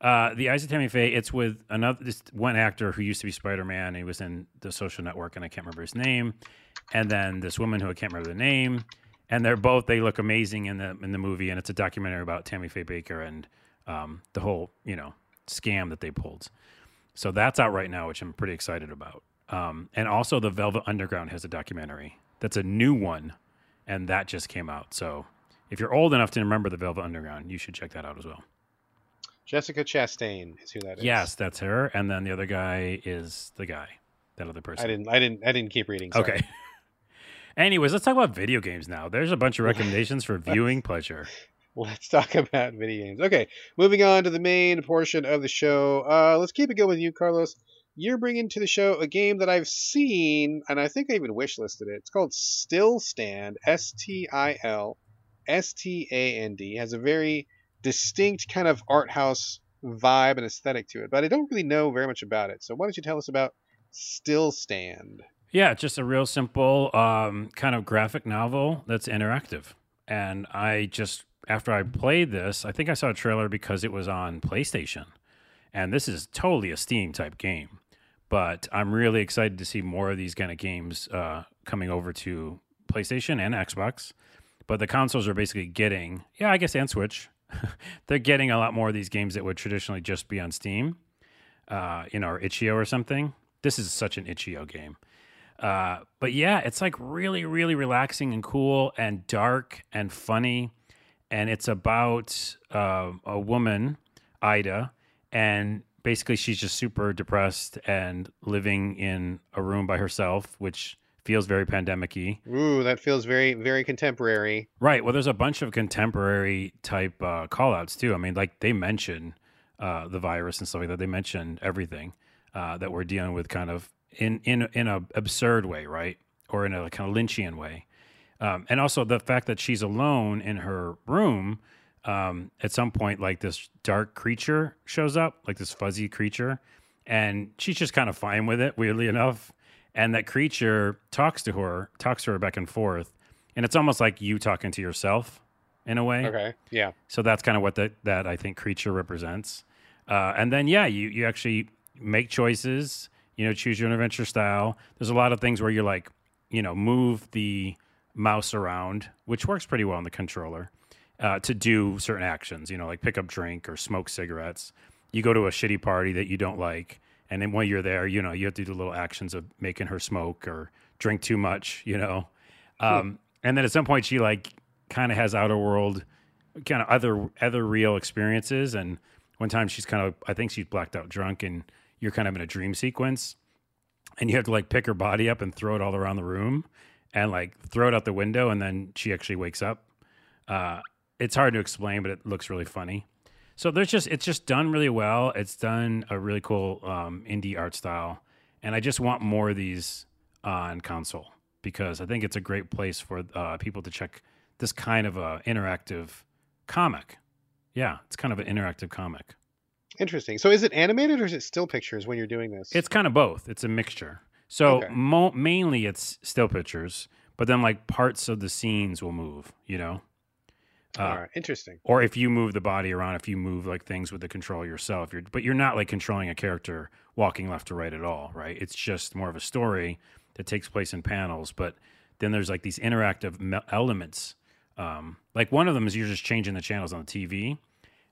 Uh, the Eyes of Tammy Faye. It's with another this one actor who used to be Spider Man. He was in The Social Network, and I can't remember his name. And then this woman who I can't remember the name. And they're both they look amazing in the in the movie, and it's a documentary about Tammy Faye Bakker and um, the whole you know scam that they pulled. So that's out right now, which I'm pretty excited about. Um, and also, the Velvet Underground has a documentary that's a new one, and that just came out. So if you're old enough to remember the Velvet Underground, you should check that out as well. Jessica Chastain is who that is. Yes, that's her. And then the other guy is the guy, that other person. I didn't I didn't I didn't keep reading. sorry. Okay. Anyways, let's talk about video games now. There's a bunch of recommendations for viewing pleasure. Let's talk about video games. Okay, moving on to the main portion of the show. Uh, let's keep it going with you, Carlos. You're bringing to the show a game that I've seen, and I think I even wishlisted it. It's called Stilstand, S T I L S T A N D. Has a very distinct kind of art house vibe and aesthetic to it, but I don't really know very much about it. So why don't you tell us about Stilstand? Yeah, just a real simple um, kind of graphic novel that's interactive. And I just, after I played this, I think I saw a trailer because it was on PlayStation. And this is totally a Steam type game. But I'm really excited to see more of these kind of games uh, coming over to PlayStation and Xbox. But the consoles are basically getting, yeah, I guess, and Switch. They're getting a lot more of these games that would traditionally just be on Steam, uh, you know, or itch.io or something. This is such an itch.io game. Uh, but yeah, it's like really, really relaxing and cool and dark and funny. And it's about uh, a woman, Ida, and basically she's just super depressed and living in a room by herself, which feels very pandemic-y. Ooh, that feels very, very contemporary. Right. Well, there's a bunch of contemporary type uh, callouts too. I mean, like they mention uh, the virus and stuff like that. They mention everything uh, that we're dealing with, kind of in in in a absurd way, right, or in a kind of Lynchian way, um, and also the fact that she's alone in her room. Um, at some point, like this dark creature shows up, like this fuzzy creature, and she's just kind of fine with it. Weirdly enough, and that creature talks to her, talks to her back and forth, and it's almost like you talking to yourself in a way. Okay. Yeah. So that's kind of what that that I think creature represents. Uh, and then yeah, you you actually make choices. You know, choose your own adventure style. There's a lot of things where you're like, you know, move the mouse around, which works pretty well on the controller, uh, to do certain actions. You know, like pick up drink or smoke cigarettes. You go to a shitty party that you don't like, and then while you're there, you know, you have to do the little actions of making her smoke or drink too much. You know, um, and then at some point she like kind of has outer world, kind of other other real experiences. And one time she's kind of, I think she's blacked out drunk, and you're kind of in a dream sequence, and you have to like pick her body up and throw it all around the room, and like throw it out the window, and then she actually wakes up. Uh, it's hard to explain, but it looks really funny. So there's just it's just done really well. It's done a really cool um, indie art style, and I just want more of these on console because I think it's a great place for uh, people to check this kind of a interactive comic. Yeah, it's kind of an interactive comic. Interesting. So is it animated or is it still pictures when you're doing this? It's kind of both. It's a mixture. So Okay. mo- mainly it's still pictures, but then like parts of the scenes will move. You know. Uh, All right. Interesting. or if you move the body around, if you move like things with the control yourself, you're but you're not like controlling a character walking left to right at all, right? It's just more of a story that takes place in panels, but then there's like these interactive me- elements. Um, like one of them is you're just changing the channels on the TV,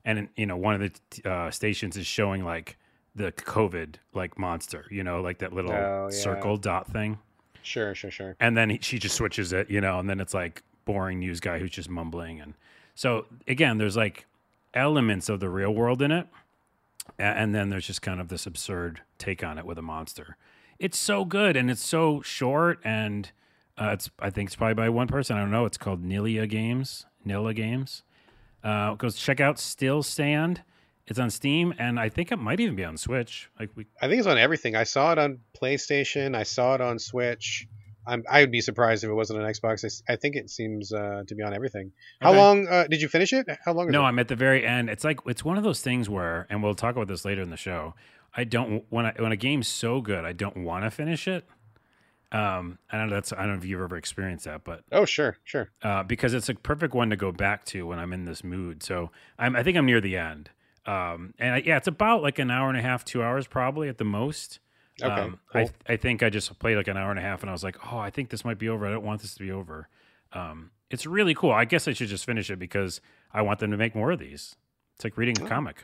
and you know one of the uh, stations is showing like the COVID like monster, you know, like that little Oh, yeah. circle dot thing Sure. Sure. Sure. and then he, she just switches it, you know, and then it's like boring news guy who's just mumbling, and so again, there's like elements of the real world in it, and then there's just kind of this absurd take on it with a monster. It's so good, and it's so short, and uh, it's I think it's probably by one person. I don't know. It's called Nilia Games. Nilla Games. Uh, go check out Stilstand. It's on Steam, and I think it might even be on Switch. Like we, I think it's on everything. I saw it on PlayStation. I saw it on Switch. I'm, I would be surprised if it wasn't on Xbox. I think it seems uh, to be on everything. How Okay. long uh, did you finish it? How long? No, it? I'm at the very end. It's like it's one of those things where, and we'll talk about this later in the show. I don't when I when a game's so good, I don't want to finish it. Um, I don't know that's I don't know if you've ever experienced that, but Oh, sure, sure. uh, because it's a perfect one to go back to when I'm in this mood. So I'm I think I'm near the end. Um, and I, yeah, it's about like an hour and a half, two hours probably at the most. Okay, Um, I I think I just played like an hour and a half, and I was like, oh, I think this might be over. I don't want this to be over. Um, it's really cool. I guess I should just finish it because I want them to make more of these. It's like reading a comic.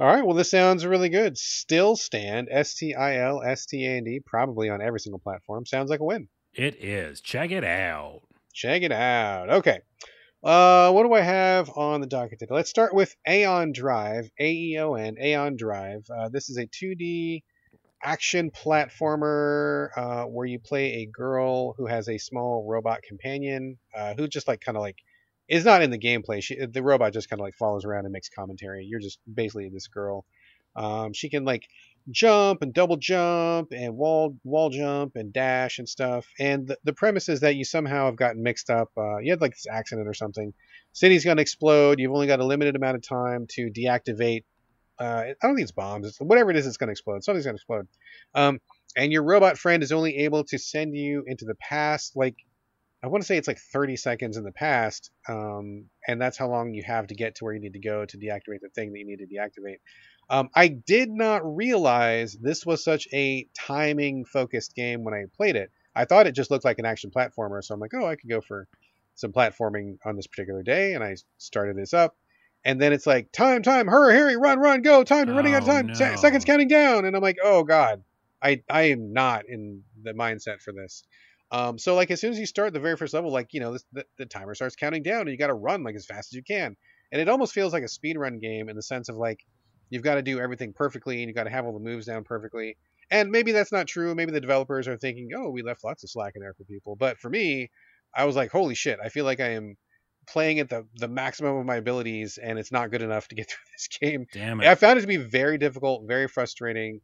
All right. Well, this sounds really good. Stilstand. S T I L S T A N D. Probably on every single platform. Sounds like a win. It is. Check it out. Check it out. Okay. Uh, what do I have on the docket today? Let's start with Aeon Drive. A E O N. Aeon Drive. Uh, this is a 2D action platformer uh, where you play a girl who has a small robot companion uh, who just like kind of like is not in the gameplay. She the robot just kind of like follows around and makes commentary. You're just basically this girl. Um, she can like jump and double jump and wall wall jump and dash and stuff. And the, the premise is that you somehow have gotten mixed up. Uh, you had like this accident or something. City's to explode. You've only got a limited amount of time to deactivate. Uh, I don't think it's bombs. It's whatever it is. It's going to explode. Something's going to explode. Um, and your robot friend is only able to send you into the past. Like I want to say it's like 30 seconds in the past. Um, and that's how long you have to get to where you need to go to deactivate the thing that you need to deactivate. Um, I did not realize this was such a timing focused game when I played it. I thought it just looked like an action platformer, so I'm like, oh, I could go for some platforming on this particular day, and I started this up. And then it's like, time, time, hurry, hurry, run, run, go, time, oh, running out of time, no. Se- seconds counting down. And I'm like, oh God, I, I am not in the mindset for this. Um, so like as soon as you start the very first level, like, you know, this, the, the timer starts counting down and you got to run like as fast as you can. And it almost feels like a speed run game in the sense of like, You've got to do everything perfectly and you've got to have all the moves down perfectly. And maybe that's not true. Maybe the developers are thinking, oh, we left lots of slack in there for people. But for me, I was like, holy shit, I feel like I am playing at the, the maximum of my abilities and it's not good enough to get through this game. Damn it. I found it to be very difficult, very frustrating,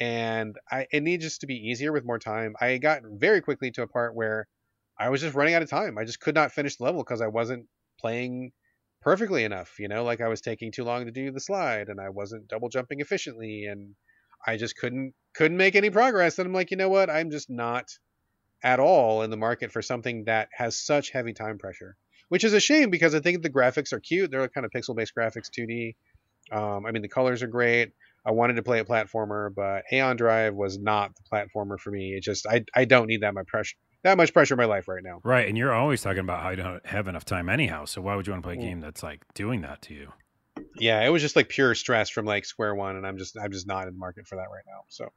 and I it needs just to be easier with more time. I got very quickly to a part where I was just running out of time. I just could not finish the level because I wasn't playing perfectly enough. You know, like I was taking too long to do the slide and I wasn't double jumping efficiently and I just couldn't couldn't make any progress. And I'm like, you know what? I'm just not at all in the market for something that has such heavy time pressure, which is a shame because I think the graphics are cute. They're kind of pixel based graphics, 2D. Um, I mean, the colors are great. I wanted to play a platformer, but Aeon Drive was not the platformer for me. It just I I don't need that much pressure that much pressure in my life right now. Right, and you're always talking about how you don't have enough time anyhow. So why would you want to play a game that's like doing that to you? Yeah, it was just like pure stress from like square one, and I'm just I'm just not in the market for that right now. So.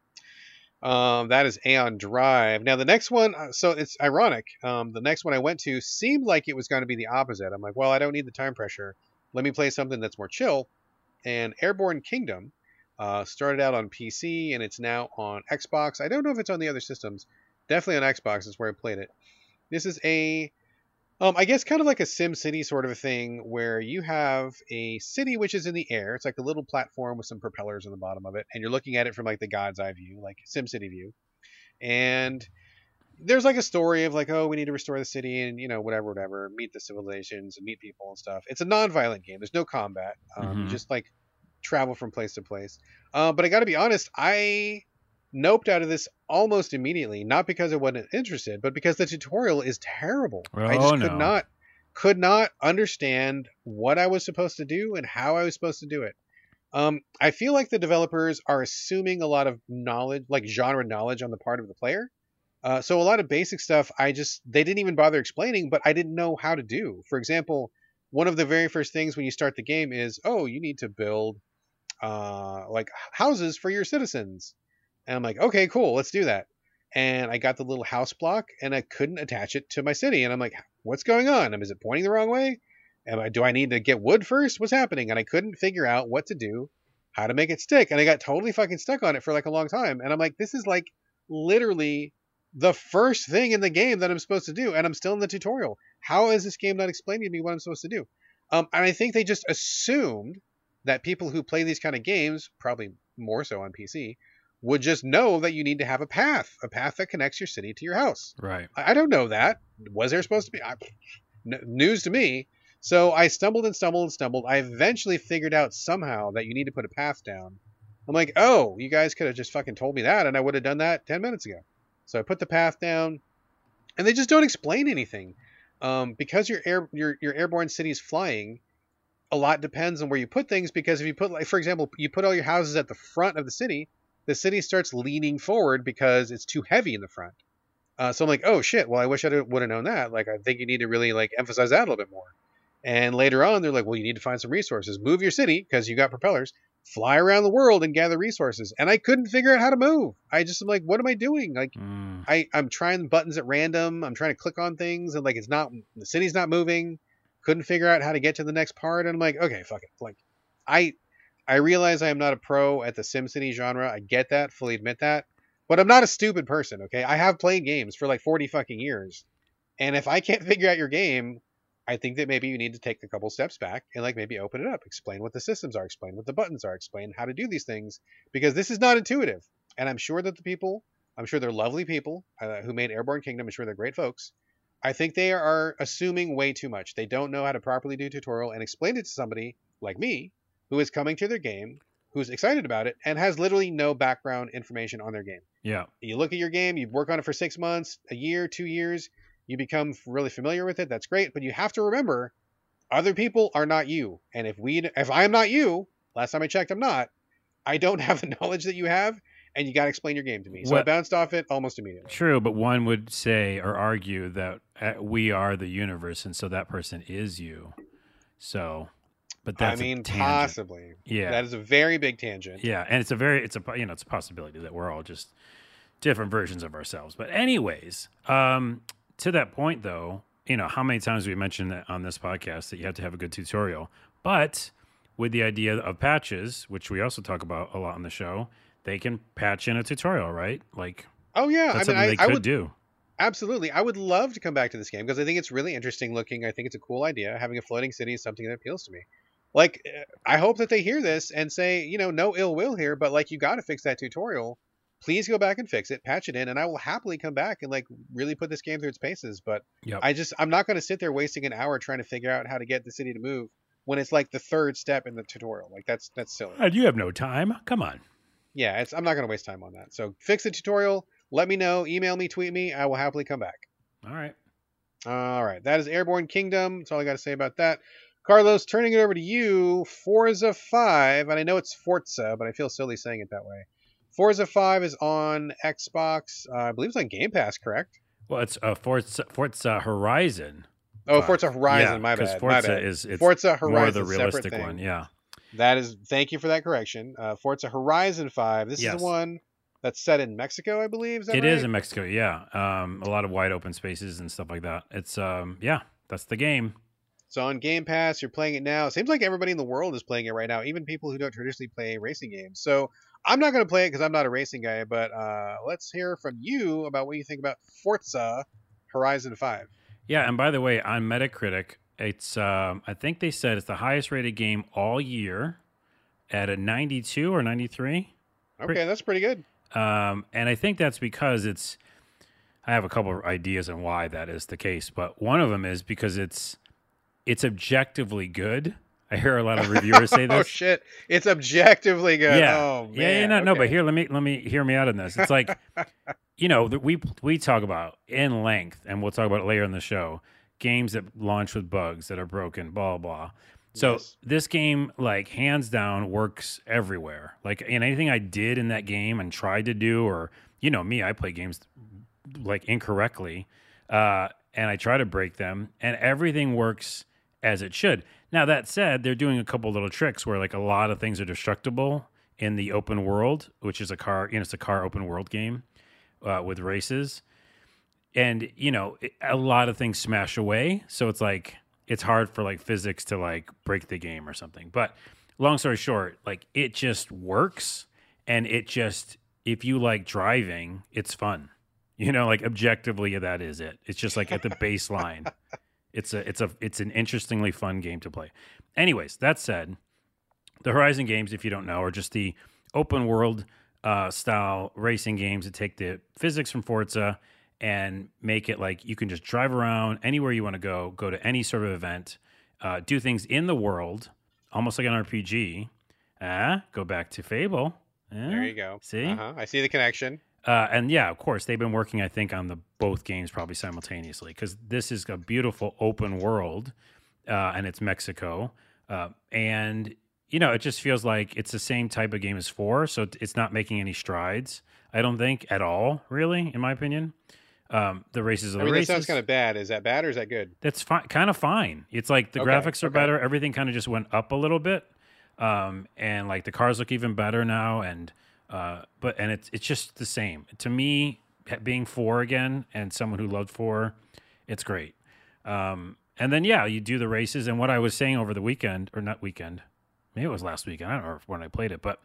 Um, that is Aeon Drive. Now the next one, uh, so it's ironic. Um, the next one I went to seemed like it was going to be the opposite. I'm like, well, I don't need the time pressure. Let me play something that's more chill. And Airborne Kingdom uh, started out on PC and it's now on Xbox. I don't know if it's on the other systems, Definitely on Xbox is where I played it. This is a, um, I guess kind of like a Sim City sort of a thing where you have a city which is in the air. It's like a little platform with some propellers on the bottom of it, and you're looking at it from like the God's eye view, like Sim City view. And there's like a story of like, oh, we need to restore the city and you know whatever, whatever, meet the civilizations and meet people and stuff. It's a non-violent game. There's no combat. Um, mm-hmm. just like travel from place to place. Uh, but I got to be honest, I noped out of this almost immediately, not because I wasn't interested, but because the tutorial is terrible. Oh, I just no. could not could not understand what I was supposed to do and how I was supposed to do it. Um, I feel like the developers are assuming a lot of knowledge, like genre knowledge, on the part of the player. Uh, so a lot of basic stuff, I just they didn't even bother explaining, but I didn't know how to do. For example, one of the very first things when you start the game is, oh, you need to build uh, like houses for your citizens. And I'm like, okay, cool, let's do that. And I got the little house block and I couldn't attach it to my city. And I'm like, what's going on? Is it pointing the wrong way? Am I, do I need to get wood first? What's happening? And I couldn't figure out what to do, how to make it stick. And I got totally fucking stuck on it for like a long time. And I'm like, this is like literally the first thing in the game that I'm supposed to do. And I'm still in the tutorial. How is this game not explaining to me what I'm supposed to do? Um, and I think they just assumed that people who play these kind of games, probably more so on PC, would just know that you need to have a path, a path that connects your city to your house. Right. I, I don't know that. Was there supposed to be? I, n- news to me. So I stumbled and stumbled and stumbled. I eventually figured out somehow that you need to put a path down. I'm like, oh, you guys could have just fucking told me that, and I would have done that 10 minutes ago. So I put the path down, and they just don't explain anything. Um, because your air your your airborne city is flying, a lot depends on where you put things. Because if you put, like, for example, you put all your houses at the front of the city, the city starts leaning forward because it's too heavy in the front. Uh, so I'm like, oh shit. Well, I wish I would have known that. Like, I think you need to really like emphasize that a little bit more. And later on, they're like, well, you need to find some resources. Move your city because you got propellers. Fly around the world and gather resources. And I couldn't figure out how to move. I just am like, what am I doing? Like, mm. I I'm trying buttons at random. I'm trying to click on things and like it's not the city's not moving. Couldn't figure out how to get to the next part. And I'm like, okay, fuck it. Like, I I realize I am not a pro at the SimCity genre. I get that, fully admit that. But I'm not a stupid person, okay? I have played games for like 40 fucking years. And if I can't figure out your game, I think that maybe you need to take a couple steps back and like maybe open it up, explain what the systems are, explain what the buttons are, explain how to do these things because this is not intuitive. And I'm sure that the people, I'm sure they're lovely people uh, who made Airborne Kingdom. I'm sure they're great folks. I think they are assuming way too much. They don't know how to properly do tutorial and explain it to somebody like me who is coming to their game, who's excited about it, and has literally no background information on their game. Yeah. You look at your game, you work on it for six months, a year, two years, you become really familiar with it. That's great, but you have to remember, other people are not you. And if we, if I am not you, last time I checked, I'm not. I don't have the knowledge that you have, and you got to explain your game to me. So I bounced off it almost immediately. True, but one would say or argue that uh, we are the universe, and so that person is you. So, but that's I mean, possibly. Yeah, That is a very big tangent. yeah, and it's a very, it's a you know, it's a possibility that we're all just different versions of ourselves. But anyways, um, to that point though, you know, how many times we mentioned that on this podcast that you have to have a good tutorial, but with the idea of patches, which we also talk about a lot on the show, they can patch in a tutorial, right? Like Oh yeah, that's I mean, I, they I could would do. absolutely. I would love to come back to this game because I think it's really interesting looking. I think it's a cool idea. Having a floating city is something that appeals to me. Like, uh, I hope that they hear this and say, you know, no ill will here, but like, you got to fix that tutorial. Please go back and fix it, patch it in, and I will happily come back and like really put this game through its paces. But Yep. I just, I'm not going to sit there wasting an hour trying to figure out how to get the city to move when it's like the third step in the tutorial. Like, that's that's silly. And you have no time. Come on. Yeah, it's, I'm not going to waste time on that. So fix the tutorial. Let me know. Email me, tweet me. I will happily come back. All right. All right, that is Airborne Kingdom. That's all I got to say about that. Carlos, turning it over to you. Forza 5, and I know it's Forza, but I feel silly saying it that way. Forza 5 is on Xbox. Uh, I believe it's on Game Pass, correct? Well, it's uh, Forza, Forza Horizon. Oh, Forza Horizon. Yeah, my bad. Forza my bad. is it's Forza more Horizon, the realistic one. Yeah. That is. Thank you for that correction. Uh, Forza Horizon 5. This is the one that's set in Mexico, I believe. Is It right? is in Mexico. Yeah. Um, a lot of wide open spaces and stuff like that. It's um, yeah, that's the game. So on Game Pass, you're playing it now. It seems like everybody in the world is playing it right now, even people who don't traditionally play racing games. So I'm not going to play it because I'm not a racing guy, but uh, let's hear from you about what you think about Forza Horizon 5. Yeah. And by the way, on Metacritic, it's um, I think they said it's the highest rated game all year at a 92 or 93. Okay, that's pretty good. Um, and I think that's because it's. I have a couple of ideas on why that is the case, but one of them is because it's it's objectively good. I hear a lot of reviewers say this. Oh shit, it's objectively good. Yeah, Oh, yeah, yeah, no, no. But here, let me let me hear me out on this. It's like, you know, we we talk about in length, and we'll talk about it later in the show. Games that launch with bugs that are broken, blah blah. So Yes. this game, like hands down, works everywhere. Like in anything I did in that game and tried to do, or you know me, I play games like incorrectly, uh, and I try to break them, and everything works as it should. Now that said, they're doing a couple little tricks where like a lot of things are destructible in the open world, which is a car, you know, it's a car open world game uh, with races, and you know it, a lot of things smash away. So it's like it's hard for like physics to like break the game or something. But long story short, like it just works, and it just if you like driving, it's fun. You know, like objectively, that is it. It's just like at the baseline. It's a it's a it's an interestingly fun game to play. Anyways, that said, the Horizon games, if you don't know, are just the open world uh, style racing games that take the physics from Forza and make it like you can just drive around anywhere you want to go, go to any sort of event, uh, do things in the world, almost like an RPG. Ah, go back to Fable. Ah, There you go. See? Uh-huh. I see the connection. Uh, and yeah, of course, they've been working, I think, on the both games probably simultaneously because this is a beautiful open world, uh, and it's Mexico, uh, and you know, it just feels like it's the same type of game as four, so it's not making any strides. I don't think at all, really, in my opinion. Um, the races are I the mean, that sounds kind of bad. Is that bad or is that good? That's fine, kind of fine. It's like the Okay, graphics are okay. better. Everything kind of just went up a little bit, um, and like the cars look even better now. And uh, but and it's it's just the same to me. Being four again, and someone who loved four, it's great. Um, and then yeah, you do the races. And what I was saying over the weekend, or not weekend, maybe it was last weekend. I don't know when I played it, but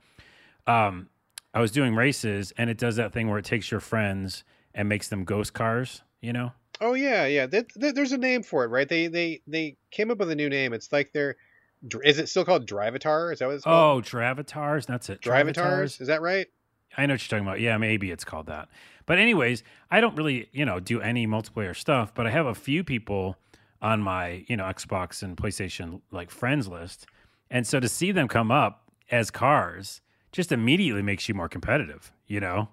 um, I was doing races, and it does that thing where it takes your friends and makes them ghost cars. You know, Oh yeah, yeah. Th- th- there's a name for it, right? They they they came up with a new name. It's like they're. Is it still called Drivatar? Is that what it's called? Oh, Dravatars. That's it. Drivatars. Is that right? I know what you're talking about. Yeah, maybe it's called that. But anyways, I don't really, you know, do any multiplayer stuff, but I have a few people on my, you know, Xbox and PlayStation like friends list. And so to see them come up as cars just immediately makes you more competitive, you know?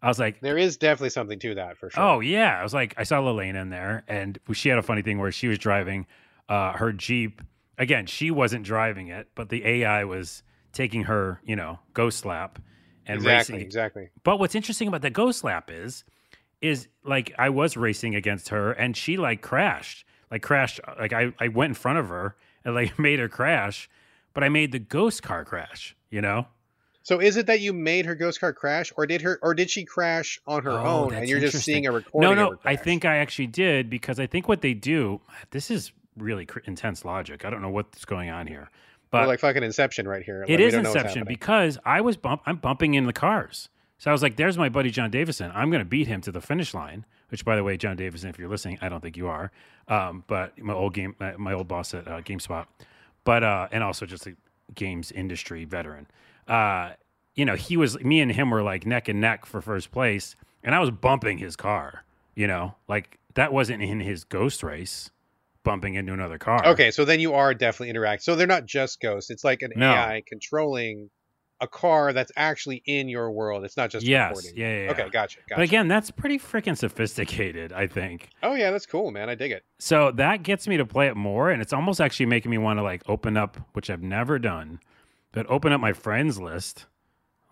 I was like, There is definitely something to that for sure. Oh yeah, I was like, I saw Lelaine in there, and she had a funny thing where she was driving uh, her Jeep. Again, she wasn't driving it, but the AI was taking her, you know, ghost lap and exactly, racing. exactly. But what's interesting about the ghost lap is, is like I was racing against her, and she like crashed, like crashed. Like I, I went in front of her and like made her crash, but I made the ghost car crash. You know? So is it that you made her ghost car crash, or did her, or did she crash on her Oh, own, and you're just seeing a recording? No, no, I think I actually did because I think what they do. This is really cr- intense logic. I don't know what's going on here, We're but like fucking Inception right here. Like, it is what's Inception because I was bump. I'm bumping in the cars. So I was like, "There's my buddy John Davison. I'm going to beat him to the finish line." Which, by the way, John Davison, if you're listening, I don't think you are. Um, but my old game, my, my old boss at uh, GameSpot, but uh, and also just a games industry veteran. Uh, you know, he was me and him were like neck and neck for first place, and I was bumping his car. You know, like that wasn't in his ghost race, bumping into another car. Okay, so then you are definitely interact. So they're not just ghosts. It's like an No. AI controlling a car that's actually in your world. It's not just Yes. recording. Yeah, yeah, yeah. Okay, gotcha. gotcha. But again, that's pretty freaking sophisticated. I think. oh yeah, that's cool, man. I dig it. So that gets me to play it more, and it's almost actually making me want to like open up, which I've never done, but open up my friends list.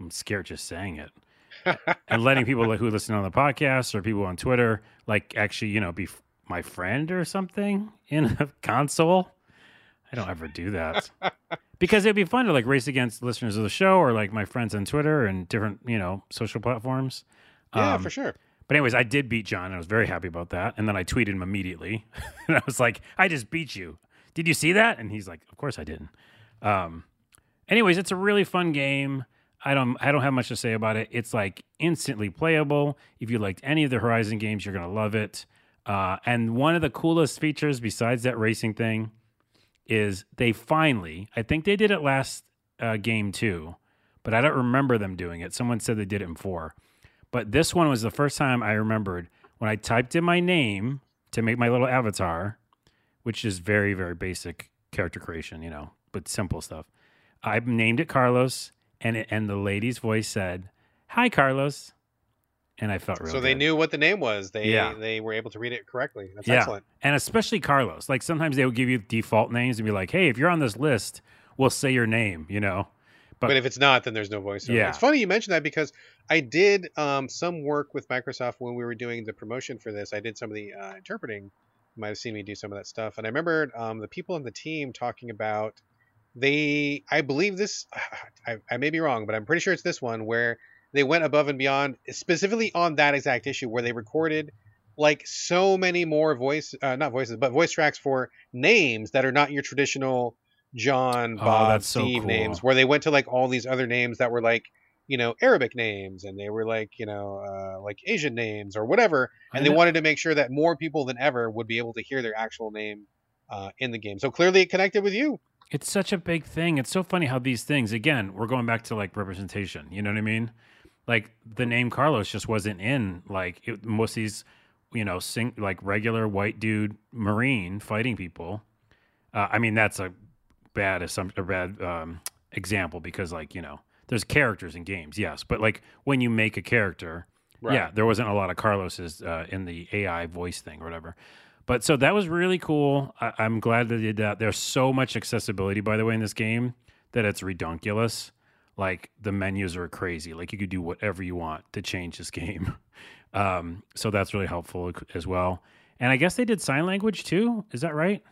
I'm scared just saying it, and letting people who listen on the podcast or people on Twitter like actually, you know, be my friend or something in a console. I don't ever do that because it'd be fun to like race against listeners of the show or like my friends on Twitter and different, you know, social platforms. Yeah, Um, for sure. but anyways, I did beat John, and I was very happy about that. And then I tweeted him immediately, and I was like, "I just beat you. Did you see that?" And he's like, "Of course I didn't." Um, anyways, it's a really fun game. I don't I don't have much to say about it. It's like instantly playable. If you liked any of the Horizon games, you're gonna love it. Uh, and one of the coolest features, besides that racing thing, is they finally. I think they did it last uh, game too, but I don't remember them doing it. Someone said they did it in four. But this one was the first time I remembered when I typed in my name to make my little avatar, which is very, very basic character creation, you know, but simple stuff. I named it Carlos, and it, and the lady's voice said, "Hi, Carlos," and I felt really. So they good. knew what the name was. They Yeah. they were able to read it correctly. That's Yeah. excellent. and especially Carlos. Like sometimes they would give you default names and be like, "Hey, if you're on this list, we'll say your name," you know. But- But, if it's not, then there's no voiceover. Yeah. It's funny you mentioned that because I did um, some work with Microsoft when we were doing the promotion for this. I did some of the uh, interpreting. You might have seen me do some of that stuff. And I remember um, the people on the team talking about they, I believe this, I, I may be wrong, but I'm pretty sure it's this one where they went above and beyond, specifically on that exact issue where they recorded like so many more voice, uh, not voices, but voice tracks for names that are not your traditional John, Oh, Bob, so Steve cool. names, where they went to like all these other names that were like, you know, Arabic names and they were like, you know, uh, like Asian names or whatever. And they wanted to make sure that more people than ever would be able to hear their actual name uh, in the game. So clearly it connected with you. It's such a big thing. It's so funny how these things, again, we're going back to like representation. You know what I mean? Like the name Carlos just wasn't in like it, most of these, you know, sing, like regular white dude Marine fighting people. Uh, I mean, that's a bad assumption, a bad um, example because like you know, there's characters in games, yes, but like when you make a character, yeah, there wasn't a lot of Carlos's uh, in the AI voice thing or whatever. But so that was really cool. I, I'm glad they did that. There's so much accessibility, by the way, in this game that it's redonkulous. Like the menus are crazy. Like you could do whatever you want to change this game. Um, so that's really helpful as well. And I guess they did sign language too. Is that right?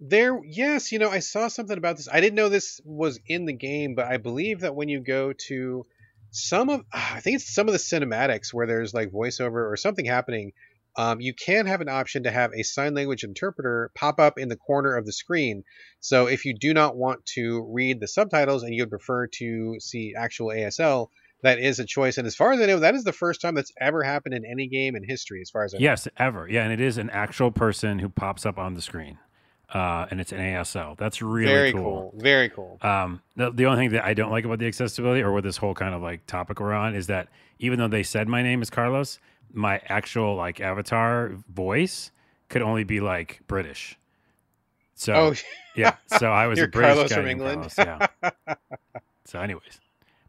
There, yes, you know, I saw something about this. I didn't know this was in the game, but I believe that when you go to some of, I think it's some of the cinematics where there's like voiceover or something happening, um, you can have an option to have a sign language interpreter pop up in the corner of the screen. So if you do not want to read the subtitles and you would prefer to see actual ASL, that is a choice. And as far as I know, that is the first time that's ever happened in any game in history, as far as I know. Yes, ever. Yeah, and it is an actual person who pops up on the screen. Uh, and it's an ASL. That's really Very cool. cool. Very cool. Um, the, the only thing that I don't like about the accessibility or with this whole kind of like topic we're on is that even though they said my name is Carlos, my actual like avatar voice could only be like British. So oh, yeah, so I was a British Carlos guy from England. Carlos, yeah. so, anyways,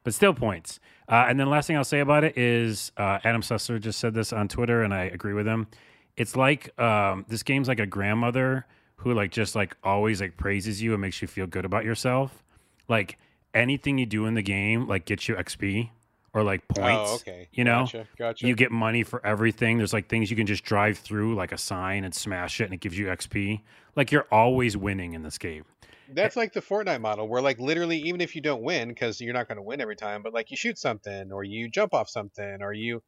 but still points. Uh, and then last thing I'll say about it is uh, Adam Sessler just said this on Twitter, and I agree with him. It's like um, this game's like a grandmother who like just like always like praises you and makes you feel good about yourself. Like anything you do in the game like gets you XP or like points. oh, okay. You know, Gotcha. Gotcha. you get money for everything. There's like things you can just drive through, like a sign, and smash it, and it gives you XP. Like you're always winning in this game. That's like the Fortnite model, where like literally, even if you don't win, because you're not going to win every time, but like you shoot something, or you jump off something, or you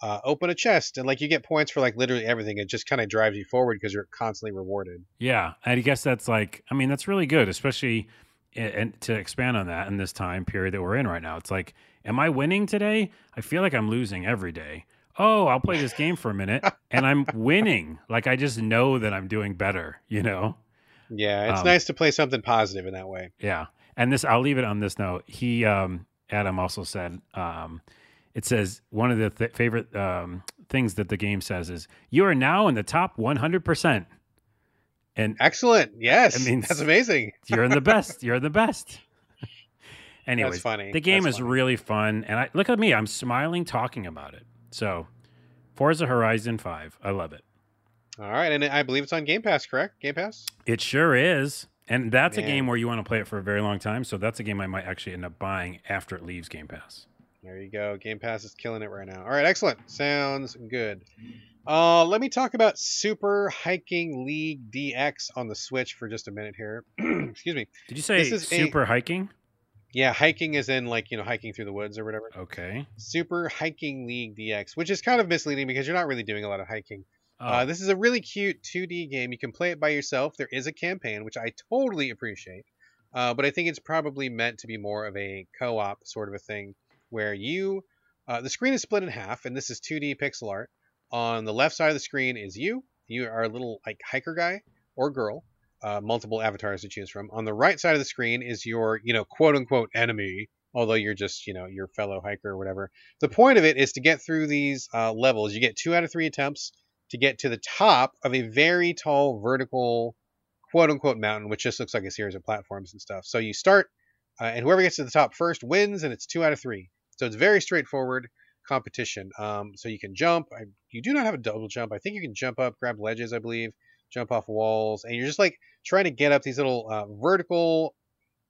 uh, open a chest, and like you get points for like literally everything. It just kind of drives you forward because you're constantly rewarded. Yeah, I guess that's like, I mean, that's really good, especially and to expand on that in this time period that we're in right now. It's like, am I winning today? I feel like I'm losing every day. Oh, I'll play this game for a minute and I'm winning. Like I just know that I'm doing better, you know? Yeah, it's Um, nice to play something positive in that way. Yeah. And this, I'll leave it on this note. He, um, Adam also said, um, it says one of the th- favorite um, things that the game says is, you are now in the top 100%. And Excellent. Yes, I mean, that's amazing. you're in the best. You're in the best. Anyways, That's funny. the game That's is funny. really fun, and I look at me. I'm smiling talking about it. So, Forza Horizon Five, I love it. All right, and I believe it's on Game Pass, correct? Game Pass. It sure is, and that's a game where you want to play it for a very long time. So that's a game I might actually end up buying after it leaves Game Pass. There you go. Game Pass is killing it right now. All right, excellent. Sounds good. Uh, let me talk about Super Hiking League DX on the Switch for just a minute here. Excuse me. Did you say This is a- super hiking? Yeah, hiking is in like, you know, hiking through the woods or whatever. Okay. Super Hiking League DX, which is kind of misleading because you're not really doing a lot of hiking. Oh, Uh, this is a really cute 2D game. You can play it by yourself. There is a campaign, which I totally appreciate. Uh, but I think it's probably meant to be more of a co op sort of a thing where you, uh, the screen is split in half, and this is 2D pixel art. On the left side of the screen is you. You are a little like hiker guy or girl, uh, multiple avatars to choose from. On the right side of the screen is your, you know, quote unquote enemy, although you're just, you know, your fellow hiker or whatever. The point of it is to get through these uh, levels. You get two out of three attempts to get to the top of a very tall vertical quote unquote mountain, which just looks like a series of platforms and stuff. So you start, uh, and whoever gets to the top first wins, and it's two out of three. So it's very straightforward competition. Um, so you can jump. I, you do not have a double jump. I think you can jump up, grab ledges, I believe, jump off walls, and you're just like trying to get up these little uh, vertical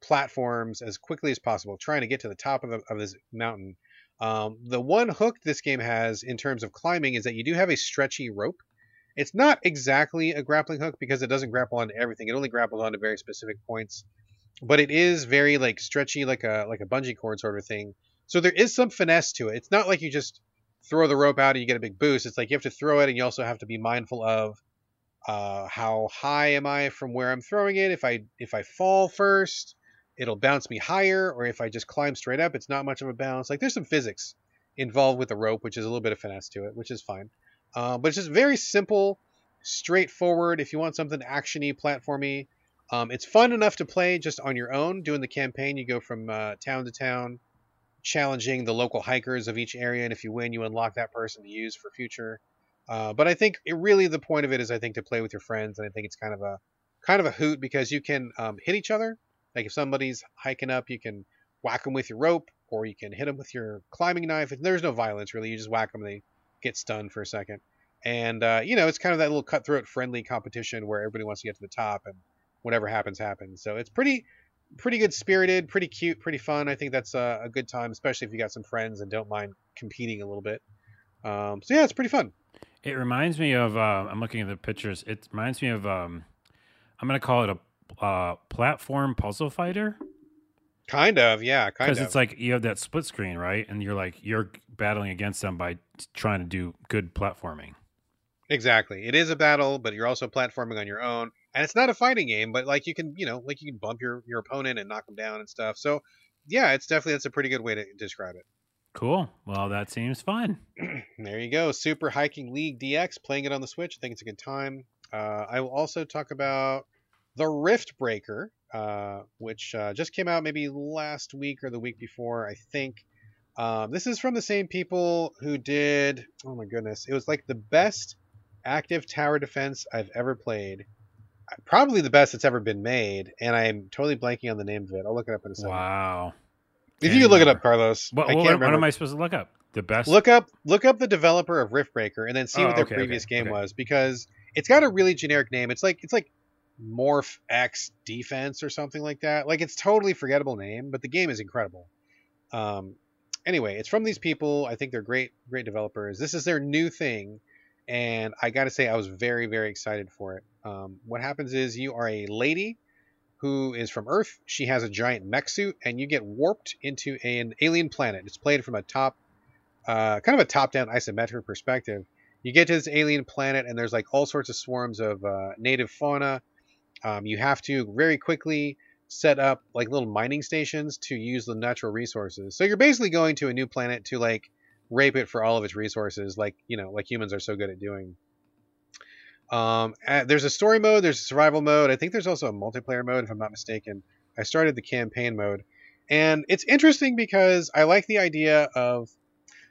platforms as quickly as possible, trying to get to the top of, the, of this mountain. Um, the one hook this game has in terms of climbing is that you do have a stretchy rope. It's not exactly a grappling hook because it doesn't grapple onto everything. It only grapples onto very specific points, but it is very like stretchy, like a like a bungee cord sort of thing. So there is some finesse to it. It's not like you just throw the rope out and you get a big boost. It's like you have to throw it, and you also have to be mindful of uh, how high am I from where I'm throwing it. If I if I fall first, it'll bounce me higher, or if I just climb straight up, it's not much of a bounce. Like there's some physics involved with the rope, which is a little bit of finesse to it, which is fine. Uh, but it's just very simple, straightforward. If you want something actiony, platformy, um, it's fun enough to play just on your own. Doing the campaign, you go from uh, town to town, challenging the local hikers of each area, and if you win, you unlock that person to use for future. Uh, but I think it really the point of it is I think to play with your friends, and I think it's kind of a kind of a hoot because you can um, hit each other. Like if somebody's hiking up, you can whack them with your rope, or you can hit them with your climbing knife. There's no violence really. You just whack them, they get stunned for a second, and uh, you know it's kind of that little cutthroat friendly competition where everybody wants to get to the top, and whatever happens happens. So it's pretty pretty good spirited, pretty cute, pretty fun. I think that's a, a good time, especially if you got some friends and don't mind competing a little bit. Um, so yeah, it's pretty fun. It reminds me of. Uh, I'm looking at the pictures. It reminds me of. Um, I'm gonna call it a uh, platform puzzle fighter Kind of, yeah, kind because it's like you have that split screen, right? And you're like you're battling against them by t- trying to do good platforming. Exactly. It is a battle, but you're also platforming on your own. And it's not a fighting game, but like you can, you know, like you can bump your, your opponent and knock them down and stuff. So yeah, it's definitely that's a pretty good way to describe it. Cool. Well, that seems fun. there you go. Super Hiking League DX, playing it on the Switch. I think it's a good time. Uh, I will also talk about the Riftbreaker, uh, which uh, just came out maybe last week or the week before, I think. Um, this is from the same people who did. Oh my goodness! It was like the best active tower defense I've ever played. Probably the best that's ever been made, and I'm totally blanking on the name of it. I'll look it up in a second. Wow. If you could look it up, Carlos. What, I what, what am. I supposed to look up? The best. Look up look up the developer of Riftbreaker and then see Oh, what their okay, previous okay, game okay. was because it's got a really generic name. It's like it's like Morph X Defense or something like that. Like it's totally forgettable name, but the game is incredible. Um, anyway, it's from these people. I think they're great great developers. This is their new thing, and I got to say I was very very excited for it. Um, what happens is you are a lady who is from Earth. She has a giant mech suit, and you get warped into an alien planet. It's played from a top, uh, kind of a top-down isometric perspective. You get to this alien planet, and there's like all sorts of swarms of uh, native fauna. Um, you have to very quickly set up like little mining stations to use the natural resources. So you're basically going to a new planet to like rape it for all of its resources, like you know, like humans are so good at doing. Um, there's a story mode, there's a survival mode. I think there's also a multiplayer mode, if I'm not mistaken. I started the campaign mode, and it's interesting because I like the idea of.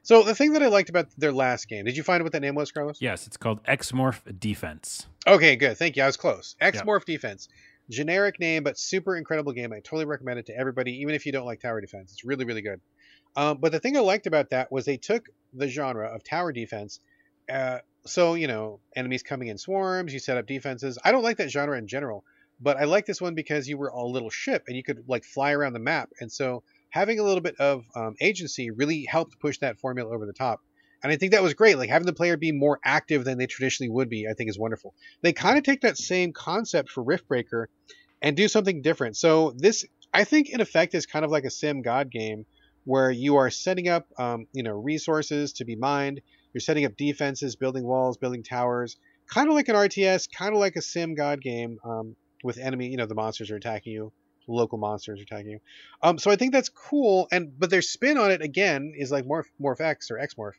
So the thing that I liked about their last game, did you find what that name was, Carlos? Yes, it's called Xmorph Defense. Okay, good. Thank you. I was close. X Morph Defense. Generic name, but super incredible game. I totally recommend it to everybody, even if you don't like tower defense. It's really, really good. Um, but the thing I liked about that was they took the genre of tower defense. Uh, so, you know, enemies coming in swarms, you set up defenses. I don't like that genre in general, but I like this one because you were a little ship and you could like fly around the map. And so having a little bit of um, agency really helped push that formula over the top. And I think that was great. Like having the player be more active than they traditionally would be, I think is wonderful. They kind of take that same concept for Riftbreaker and do something different. So this, I think, in effect, is kind of like a Sim God game where you are setting up, um, you know, resources to be mined. You're setting up defenses, building walls, building towers, kind of like an RTS, kind of like a Sim God game um, with enemy. You know, the monsters are attacking you, local monsters are attacking you. Um, so I think that's cool. And but their spin on it again is like Morph, Morph X or X Morph.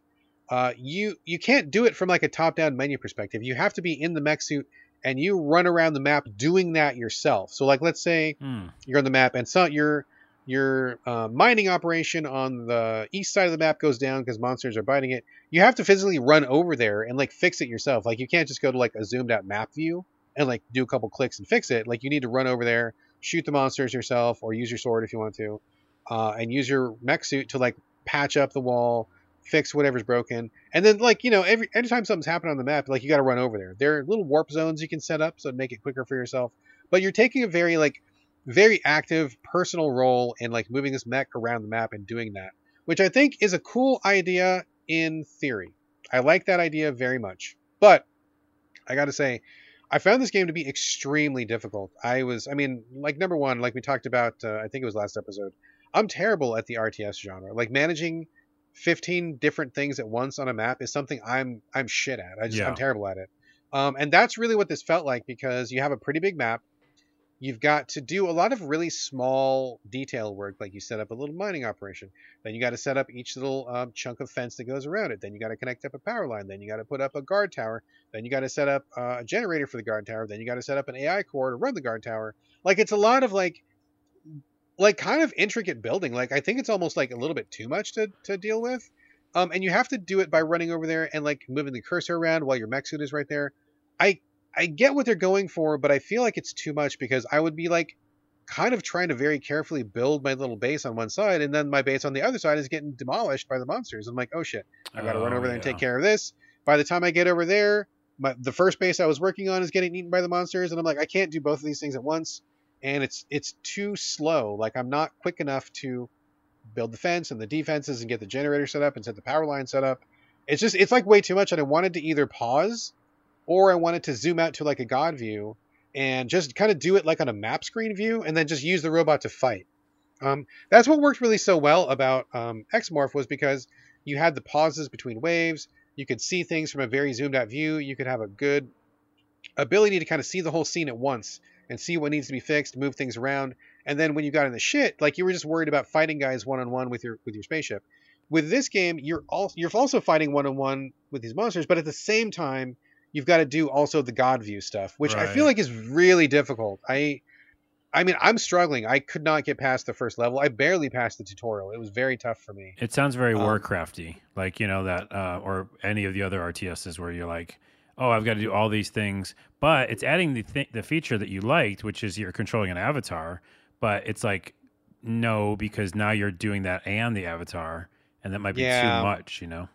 Uh, you you can't do it from like a top-down menu perspective. You have to be in the mech suit and you run around the map doing that yourself. So like let's say Hmm. you're on the map and so your your uh, mining operation on the east side of the map goes down because monsters are biting it. You have to physically run over there and like fix it yourself. Like you can't just go to like a zoomed out map view and like do a couple clicks and fix it. Like you need to run over there, shoot the monsters yourself, or use your sword if you want to, uh, and use your mech suit to like patch up the wall, fix whatever's broken, and then like you know every anytime something's happening on the map, like you got to run over there. There are little warp zones you can set up so make it quicker for yourself. But you're taking a very like very active personal role in like moving this mech around the map and doing that, which I think is a cool idea in theory. I like that idea very much. But I got to say, I found this game to be extremely difficult. I was, I mean, like number one, like we talked about, uh, I think it was last episode. I'm terrible at the RTS genre. Like managing 15 different things at once on a map is something I'm I'm shit at. I just Yeah. I'm terrible at it. Um, and that's really what this felt like because you have a pretty big map. You've got to do a lot of really small detail work, like you set up a little mining operation. Then you got to set up each little um, chunk of fence that goes around it. Then you got to connect up a power line. Then you got to put up a guard tower. Then you got to set up uh, a generator for the guard tower. Then you got to set up an AI core to run the guard tower. Like it's a lot of like, like kind of intricate building. Like I think it's almost like a little bit too much to to deal with. Um, and you have to do it by running over there and like moving the cursor around while your mech suit is right there. I I get what they're going for, but I feel like it's too much because I would be like kind of trying to very carefully build my little base on one side, and then my base on the other side is getting demolished by the monsters. I'm like, oh shit, I got to run Oh, over there and take care of this. By the time I get over there, my, the first base I was working on is getting eaten by the monsters, and I'm like, I can't do both of these things at once, and it's it's too slow. Like I'm not quick enough to build the fence and the defenses and get the generator set up and set the power line set up. It's just it's like way too much, and I wanted to either pause or I wanted to zoom out to like a god view and just kind of do it like on a map screen view and then just use the robot to fight. Um, that's what worked really so well about um, Xmorph was because you had the pauses between waves. You could see things from a very zoomed out view. You could have a good ability to kind of see the whole scene at once and see what needs to be fixed, move things around. And then when you got in the shit, like you were just worried about fighting guys one on one with your with your spaceship. with this game, you're also you're also fighting one on one with these monsters, but at the same time, you've got to do also the God view stuff, which I feel like is really difficult. I I mean, I'm struggling. I could not get past the first level. I barely passed the tutorial. It was very tough for me. It sounds very Um, Warcrafty, like you know that, uh, or any of the other RTSs where you're like, oh, I've got to do all these things, but it's adding the th- the feature that you liked, which is you're controlling an avatar, but it's like no, because now you're doing that and the avatar, and that might be Yeah. too much, you know.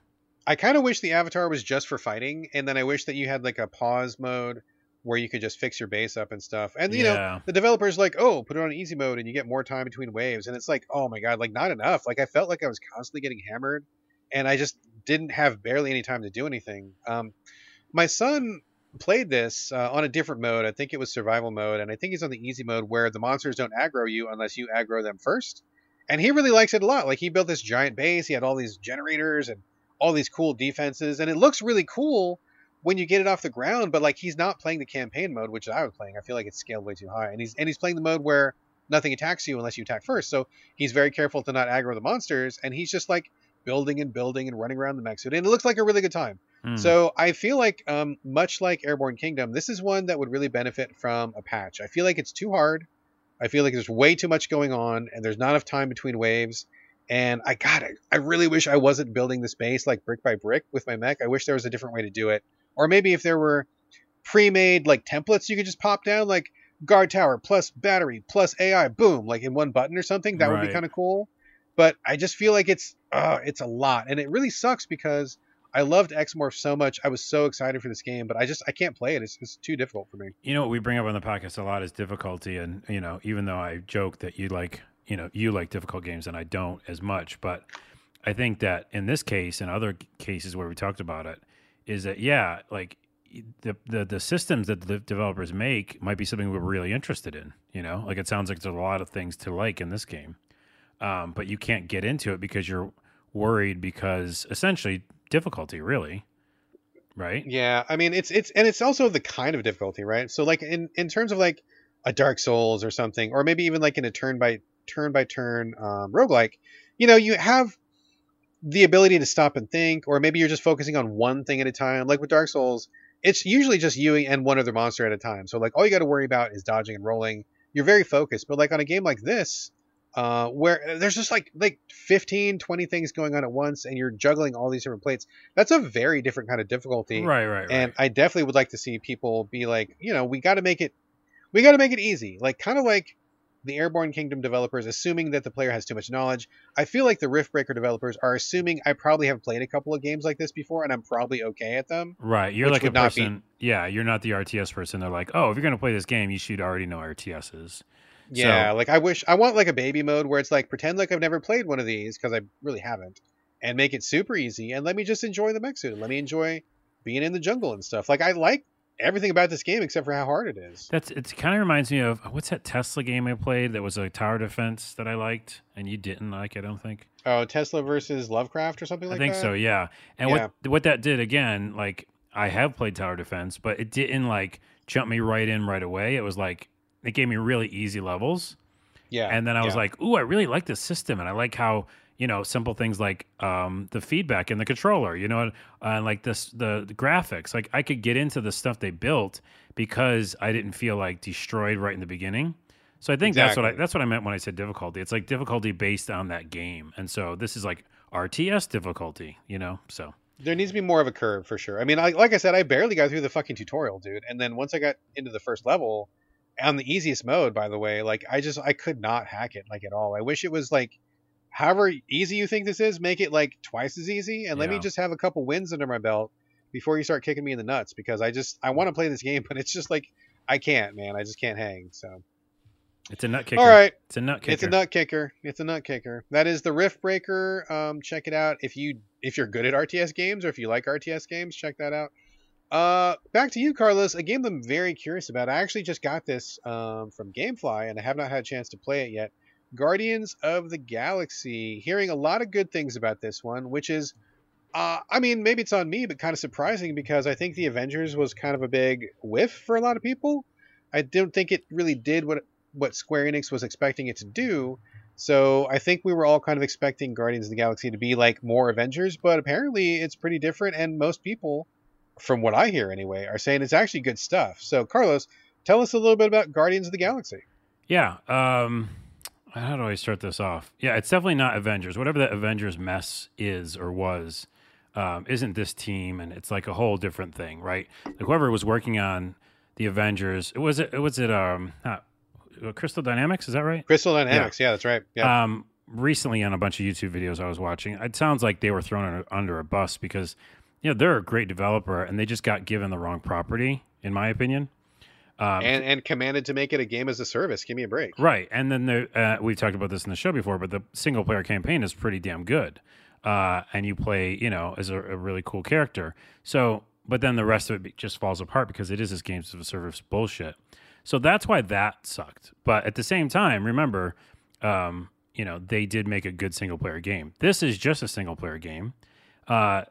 I kind of wish the avatar was just for fighting, and then I wish that you had like a pause mode where you could just fix your base up and stuff. And you know, the developers like, oh, put it on easy mode and you get more time between waves. And it's like, oh my god, like not enough. Like I felt like I was constantly getting hammered, and I just didn't have barely any time to do anything. Um, my son played this uh, on a different mode. I think it was survival mode, and I think he's on the easy mode where the monsters don't aggro you unless you aggro them first. And he really likes it a lot. Like he built this giant base. He had all these generators and all these cool defenses, and it looks really cool when you get it off the ground. But like he's not playing the campaign mode, which I was playing. I feel like it's scaled way too high, and he's and he's playing the mode where nothing attacks you unless you attack first. So he's very careful to not aggro the monsters, and he's just like building and building and running around the mech suit, and it looks like a really good time. Hmm. So I feel like, um, much like Airborne Kingdom, this is one that would really benefit from a patch. I feel like it's too hard. I feel like there's way too much going on, and there's not enough time between waves. And I got it. I really wish I wasn't building this base like brick by brick with my mech. I wish there was a different way to do it, or maybe if there were pre-made like templates you could just pop down, like guard tower plus battery plus AI, boom, like in one button or something. That would be kind of cool. But I just feel like it's uh, it's a lot, and it really sucks because I loved X-Morph so much. I was so excited for this game, but I just I can't play it. It's, it's too difficult for me. you know what we bring up on the podcast a lot is difficulty and you know even though i joke that you like you know you like difficult games and i don't as much but i think that in this case and other cases where we talked about it is that yeah like the the, the systems that the developers make might be something we're really interested in you know like it sounds like there's a lot of things to like in this game um, but you can't get into it because you're worried because essentially difficulty really right Yeah, I mean it's it's and it's also the kind of difficulty, right? So like in in terms of like a Dark Souls or something, or maybe even like in a turn by turn by turn um, roguelike, you know, you have the ability to stop and think, or maybe you're just focusing on one thing at a time. Like with Dark Souls, it's usually just you and one other monster at a time. So like all you got to worry about is dodging and rolling. You're very focused, but like on a game like this, uh, where there's just like like 15, 20 things going on at once, and you're juggling all these different plates. That's a very different kind of difficulty. right right right And I definitely would like to see people be like, you know, we got to make it, we got to make it easy. Like kind of like the Airborne Kingdom developers, assuming that the player has too much knowledge. I feel like the Riftbreaker developers are assuming I probably have played a couple of games like this before, and I'm probably okay at them. Right. You're like a not be- person. Yeah, you're not the RTS person. They're like, oh, if you're going to play this game, you should already know RTSs. Yeah, like I wish I want like a baby mode where it's like pretend like I've never played one of these because I really haven't, and make it super easy and let me just enjoy the mech suit and let me enjoy being in the jungle and stuff. Like I like everything about this game except for how hard it is. That's it. Kind of reminds me of what's that Tesla game I played that was a tower defense that I liked and you didn't like. I don't think. Oh, Tesla versus Lovecraft or something like that. I think that. so. Yeah. And what what that did again, like I have played tower defense, but it didn't like jump me right in right away. It was like it gave me really easy levels. Yeah. and then I was yeah. like, "Ooh, I really like this system, and I like how you know simple things like um, the feedback in the controller, you know, and uh, like this the, the graphics. Like I could get into the stuff they built because I didn't feel like destroyed right in the beginning. So I think that's what i that's what I meant when I said difficulty. It's like difficulty based on that game, and so this is like RTS difficulty, you know. So there needs to be more of a curve for sure. I mean, I, like I said, I barely got through the fucking tutorial, dude. And then once I got into the first level, on the easiest mode, by the way, like I just I could not hack it like at all. I wish it was like, however easy you think this is, make it like twice as easy, and let me just have a couple wins under my belt before you start kicking me in the nuts because I just I want to play this game, but it's just like I can't, man. I just can't hang. So it's a nut kicker. all right. it's a nut kicker. It's a nut kicker. It's a nut kicker. That is the Riftbreaker. Um, check it out if you if you're good at RTS games or if you like RTS games. Check that out. Uh, back to you, Carlos. A game I'm very curious about. I actually just got this um, from GameFly and I have not had a chance to play it yet. Guardians of the Galaxy. Hearing a lot of good things about this one, which is, uh, I mean, maybe it's on me, but kind of surprising because I think the Avengers was kind of a big whiff for a lot of people. I don't think it really did what what Square Enix was expecting it to do. So I think we were all kind of expecting Guardians of the Galaxy to be like more Avengers, but apparently it's pretty different. And most people, from what I hear anyway, are saying it's actually good stuff. So Carlos, tell us a little bit about Guardians of the Galaxy. Yeah. Um, how do I start this off? Yeah, it's definitely not Avengers. Whatever that Avengers mess is or was, um, isn't this team, and it's like a whole different thing, right? Like whoever was working on the Avengers, it was it was it um not, uh, Crystal Dynamics, is that right? Crystal Dynamics, yeah, yeah that's right. Yeah. Um, recently on a bunch of YouTube videos I was watching, it sounds like they were thrown under, under a bus because you know they're a great developer and they just got given the wrong property, in my opinion. Um, and and commanded to make it a game as a service. Give me a break. Right, and then the, uh, we've talked about this in the show before, but the single player campaign is pretty damn good uh, and you play, you know, as a, a, really cool character. So, but then the rest of it just falls apart because it is this games of a service bullshit. So that's why that sucked. But at the same time, remember, um, you know, they did make a good single player game. This is just a single player game. Uh,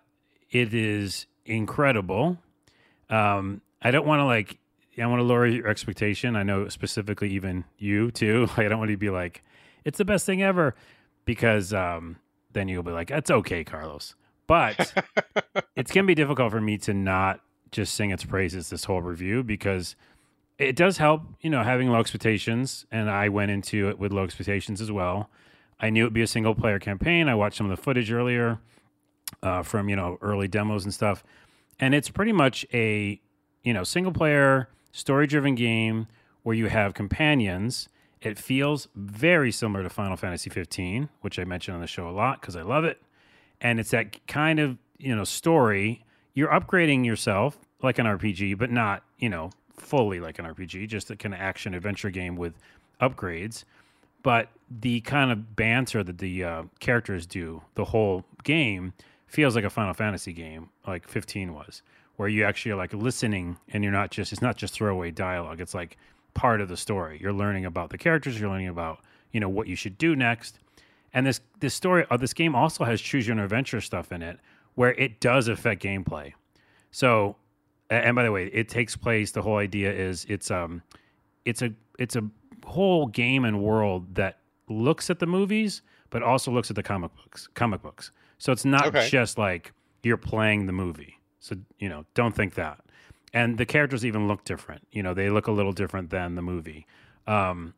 it is incredible. Um, I don't want to like, I want to lower your expectation. I know specifically even you too. I don't want you to be like, it's the best thing ever because um, then you'll be like, "That's okay, Carlos." But it's gonna be difficult for me to not just sing its praises this whole review because it does help, you know, having low expectations, and I went into it with low expectations as well. I knew it'd be a single player campaign. I watched some of the footage earlier uh, from you know early demos and stuff, and it's pretty much a you know single player story driven game where you have companions it feels very similar to Final Fantasy 15, which I mentioned on the show a lot because I love it. And it's that kind of, you know, story. You're upgrading yourself like an RPG, but not, you know, fully like an RPG, just a kind of action adventure game with upgrades. But the kind of banter that the uh, characters do the whole game feels like a Final Fantasy game, like 15 was, where you actually are like listening and you're not just, it's not just throwaway dialogue. It's like, part of the story. You're learning about the characters. You're learning about you know what you should do next. And this this story of uh, this game also has choose your own adventure stuff in it, where it does affect gameplay. So, and by the way, it takes place. The whole idea is it's um, it's a it's a whole game and world that looks at the movies, but also looks at the comic books. Comic books. So it's not okay. just like you're playing the movie. So you know, don't think that and the characters even look different. You know, they look a little different than the movie. Um,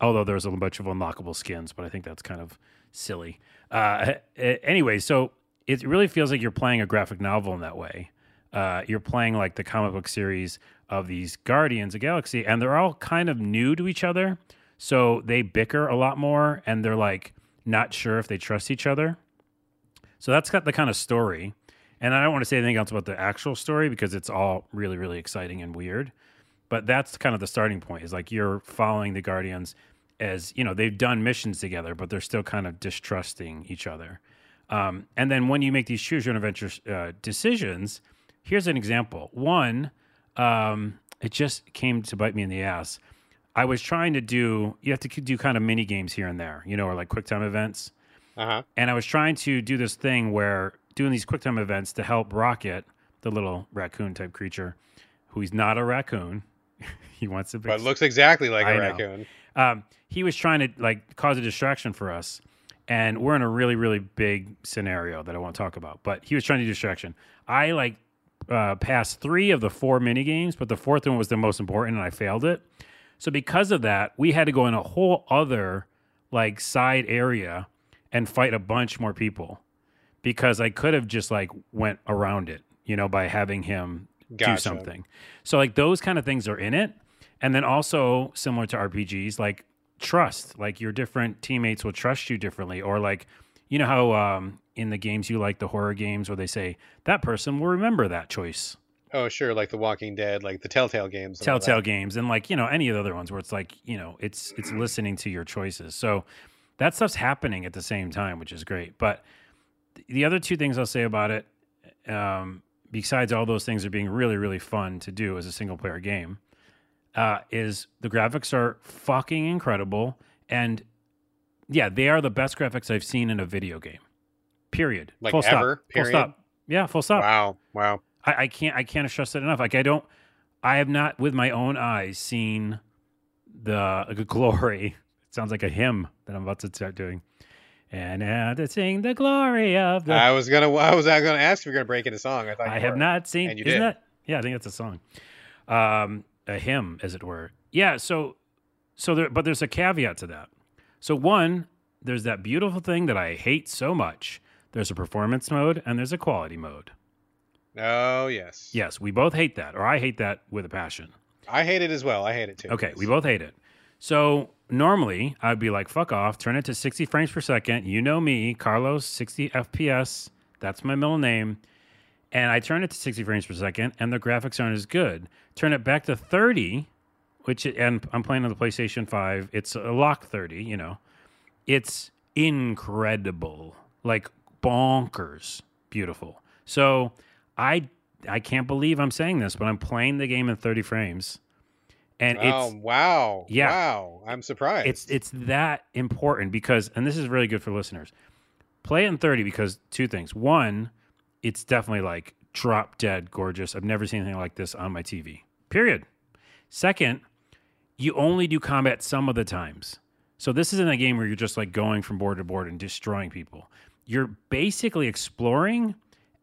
although there's a bunch of unlockable skins, but I think that's kind of silly. Uh, anyway, so it really feels like you're playing a graphic novel in that way. Uh, you're playing like the comic book series of these Guardians of Galaxy, and they're all kind of new to each other. So they bicker a lot more, and they're like not sure if they trust each other. So that's got the kind of story. And I don't want to say anything else about the actual story because it's all really, really exciting and weird. But that's kind of the starting point is like you're following the Guardians as, you know, they've done missions together, but they're still kind of distrusting each other. Um, and then when you make these choose your own adventure uh, decisions, here's an example. One, um, it just came to bite me in the ass. I was trying to do, you have to do kind of mini games here and there, you know, or like quick time events. Uh-huh. And I was trying to do this thing where doing these QuickTime events to help Rocket, the little raccoon type creature, who he's not a raccoon. he wants to be. But looks exactly like I a raccoon. Um, he was trying to like cause a distraction for us. And we're in a really, really big scenario that I won't talk about. But he was trying to do distraction. I like uh, passed three of the four mini games, but the fourth one was the most important, and I failed it. So because of that, we had to go in a whole other like side area and fight a bunch more people because I could have just like went around it, you know, by having him gotcha. do something. So like those kind of things are in it. And then also similar to RPGs, like trust, like your different teammates will trust you differently or like you know how um, in the games you like the horror games where they say that person will remember that choice. Oh, sure, like The Walking Dead, like the Telltale games. Telltale games, and like you know any of the other ones where it's like you know it's it's listening to your choices. So that stuff's happening at the same time, which is great. But the other two things I'll say about it, um, besides all those things are being really, really fun to do as a single player game, uh, is the graphics are fucking incredible. And yeah, they are the best graphics I've seen in a video game. Period. Like full ever. Stop. Period? Full stop. Yeah, full stop. Wow. Wow. I, I can't I can't stress it enough. Like I don't I have not with my own eyes seen the, the glory it sounds like a hymn that I'm about to start doing. And now to sing the glory of the. I was gonna. I was gonna ask if you're gonna break into song. I thought I have were. not seen. And you isn't did. that? Yeah, I think that's a song. Um, a hymn, as it were. Yeah. So, so there, but there's a caveat to that. So one, there's that beautiful thing that I hate so much. There's a performance mode and there's a quality mode. Oh yes. Yes, we both hate that, or I hate that with a passion. I hate it as well. I hate it too. Okay, we both hate it. So normally I'd be like, fuck off, turn it to 60 frames per second. You know me, Carlos, 60 FPS. That's my middle name. And I turn it to 60 frames per second, and the graphics aren't as good. Turn it back to 30, which, and I'm playing on the PlayStation 5. It's a lock 30, you know. It's incredible, like bonkers beautiful. So I I can't believe I'm saying this, but I'm playing the game in 30 frames. And Oh it's wow. Yeah. Wow. I'm surprised. it's it's that important because and this is really good for listeners play it in 30 because two things one it's definitely like drop dead gorgeous i've never seen anything like this on my tv period second you only do combat some of the times so this isn't a game where you're just like going from board to board and destroying people you're basically exploring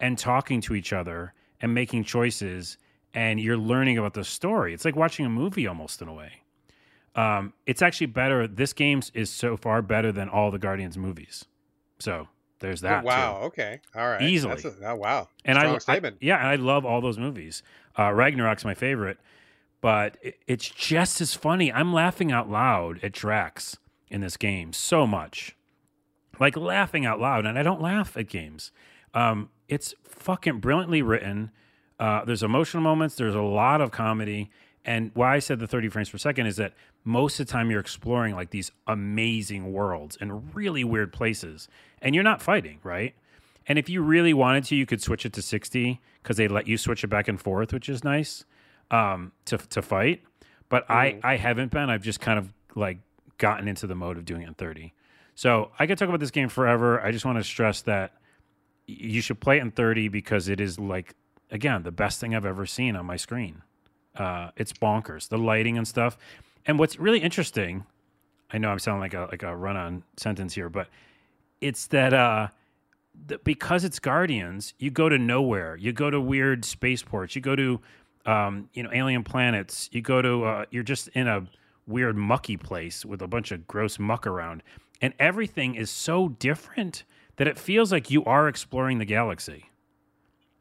and talking to each other and making choices and you're learning about the story it's like watching a movie almost in a way um, it's actually better. This game is so far better than all the Guardians movies. So there's that. Oh, wow. too. Okay. All right. Easily. That's a, oh, wow. And I, I yeah, and I love all those movies. Uh, Ragnarok's my favorite, but it, it's just as funny. I'm laughing out loud at Drax in this game so much, like laughing out loud, and I don't laugh at games. Um, it's fucking brilliantly written. Uh, there's emotional moments. There's a lot of comedy. And why I said the 30 frames per second is that most of the time you're exploring like these amazing worlds and really weird places, and you're not fighting, right? And if you really wanted to, you could switch it to 60 because they let you switch it back and forth, which is nice um, to to fight. But I I haven't been. I've just kind of like gotten into the mode of doing it in 30. So I could talk about this game forever. I just want to stress that you should play it in 30 because it is like again the best thing I've ever seen on my screen. Uh, it's bonkers, the lighting and stuff. And what's really interesting, I know I'm sounding like a like a run on sentence here, but it's that uh, the, because it's Guardians, you go to nowhere. You go to weird spaceports. You go to um, you know alien planets. You go to uh, you're just in a weird mucky place with a bunch of gross muck around, and everything is so different that it feels like you are exploring the galaxy.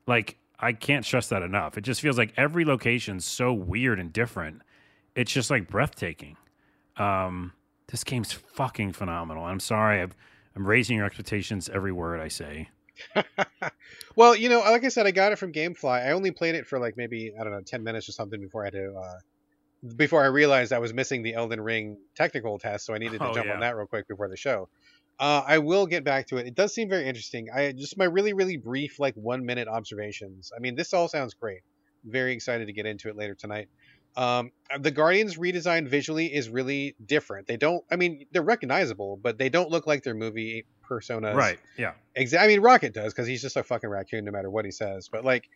Like I can't stress that enough. It just feels like every location's so weird and different. It's just like breathtaking. Um, this game's fucking phenomenal. I'm sorry, I've, I'm raising your expectations every word I say. well, you know, like I said, I got it from GameFly. I only played it for like maybe I don't know, ten minutes or something before I had to. Uh, before I realized I was missing the Elden Ring technical test, so I needed to Oh, jump yeah. on that real quick before the show. Uh, I will get back to it. It does seem very interesting. I just my really really brief like one minute observations. I mean, this all sounds great. Very excited to get into it later tonight. Um, the Guardians redesign visually is really different. They don't. I mean, they're recognizable, but they don't look like their movie personas. Right. Yeah. Exactly. I mean, Rocket does because he's just a fucking raccoon no matter what he says. But like,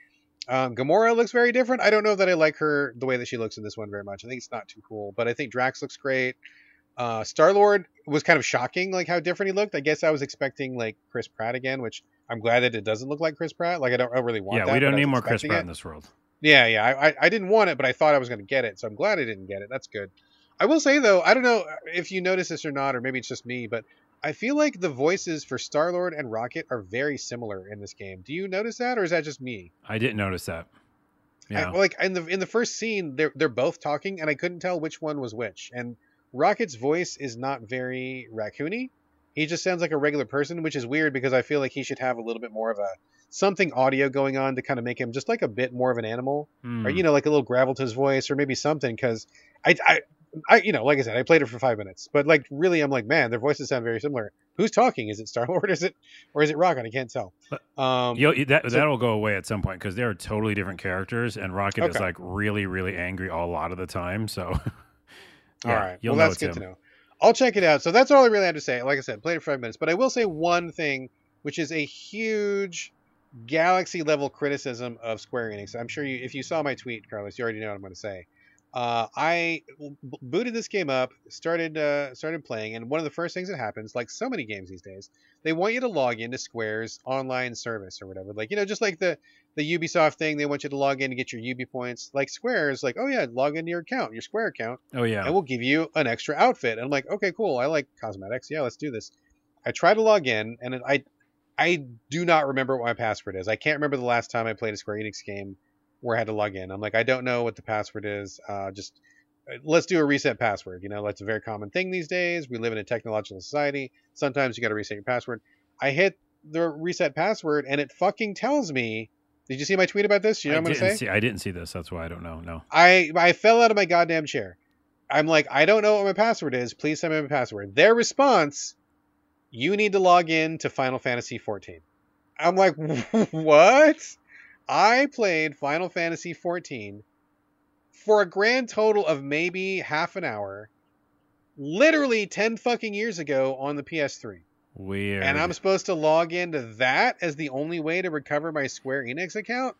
um, Gamora looks very different. I don't know that I like her the way that she looks in this one very much. I think it's not too cool. But I think Drax looks great. Uh, Star Lord was kind of shocking, like how different he looked. I guess I was expecting like Chris Pratt again, which I'm glad that it doesn't look like Chris Pratt. Like I don't, I really want Yeah. that. we don't need more Chris Pratt it. in this world. Yeah, yeah. I, I, I didn't want it, but I thought I was going to get it, so I'm glad I didn't get it. That's good. I will say though, I don't know if you notice this or not, or maybe it's just me, but I feel like the voices for Star Lord and Rocket are very similar in this game. Do you notice that, or is that just me? I didn't notice that. Yeah. I, like in the in the first scene, they're they're both talking, and I couldn't tell which one was which. And Rocket's voice is not very raccoony. He just sounds like a regular person, which is weird because I feel like he should have a little bit more of a something audio going on to kind of make him just like a bit more of an animal. Hmm. or you know like a little gravel to his voice or maybe something because I, I i you know like i said i played it for five minutes. But like really i'm like man their voices sound very similar. Who's talking? Is it star lord? Is it or is it rocket i can't tell. Um that so- that'll go away at some point because they are totally different characters, and Rocket is like really, really angry a lot of the time. So, all yeah, right. well that's good him. to know. I'll check it out. So that's all i really have to say. Like i said played it for five minutes. But i will say one thing which is a huge galaxy level criticism of square enix. I'm sure you if you saw my tweet carlos you already know what i'm going to say. Uh, I b- booted this game up, started uh, started playing, and one of the first things that happens, like so many games these days, they want you to log into Square's online service or whatever. Like you know, just like the the Ubisoft thing, they want you to log in to get your Ubi points. Like Square is like, oh yeah, log into your account, your Square account, Oh yeah. and we'll give you an extra outfit. And I'm like, okay, cool. I like cosmetics. Yeah, let's do this. I try to log in, and it, I I do not remember what my password is. I can't remember the last time I played a Square Enix game where I had to log in. I'm like, I don't know what the password is. Uh, just uh, let's do a reset password. You know, that's a very common thing these days. We live in a technological society. Sometimes you got to reset your password. I hit the reset password, and it fucking tells me. Did you see my tweet about this? You know I what I'm didn't gonna say? see. I didn't see this. That's why I don't know. No. I I fell out of my goddamn chair. I'm like, I don't know what my password is. Please send me my password. Their response, you need to log in to Final Fantasy 14. I'm like, what? I played Final Fantasy 14 for a grand total of maybe half an hour, literally 10 fucking years ago on the PS3. Weird. And I'm supposed to log into that as the only way to recover my Square Enix account?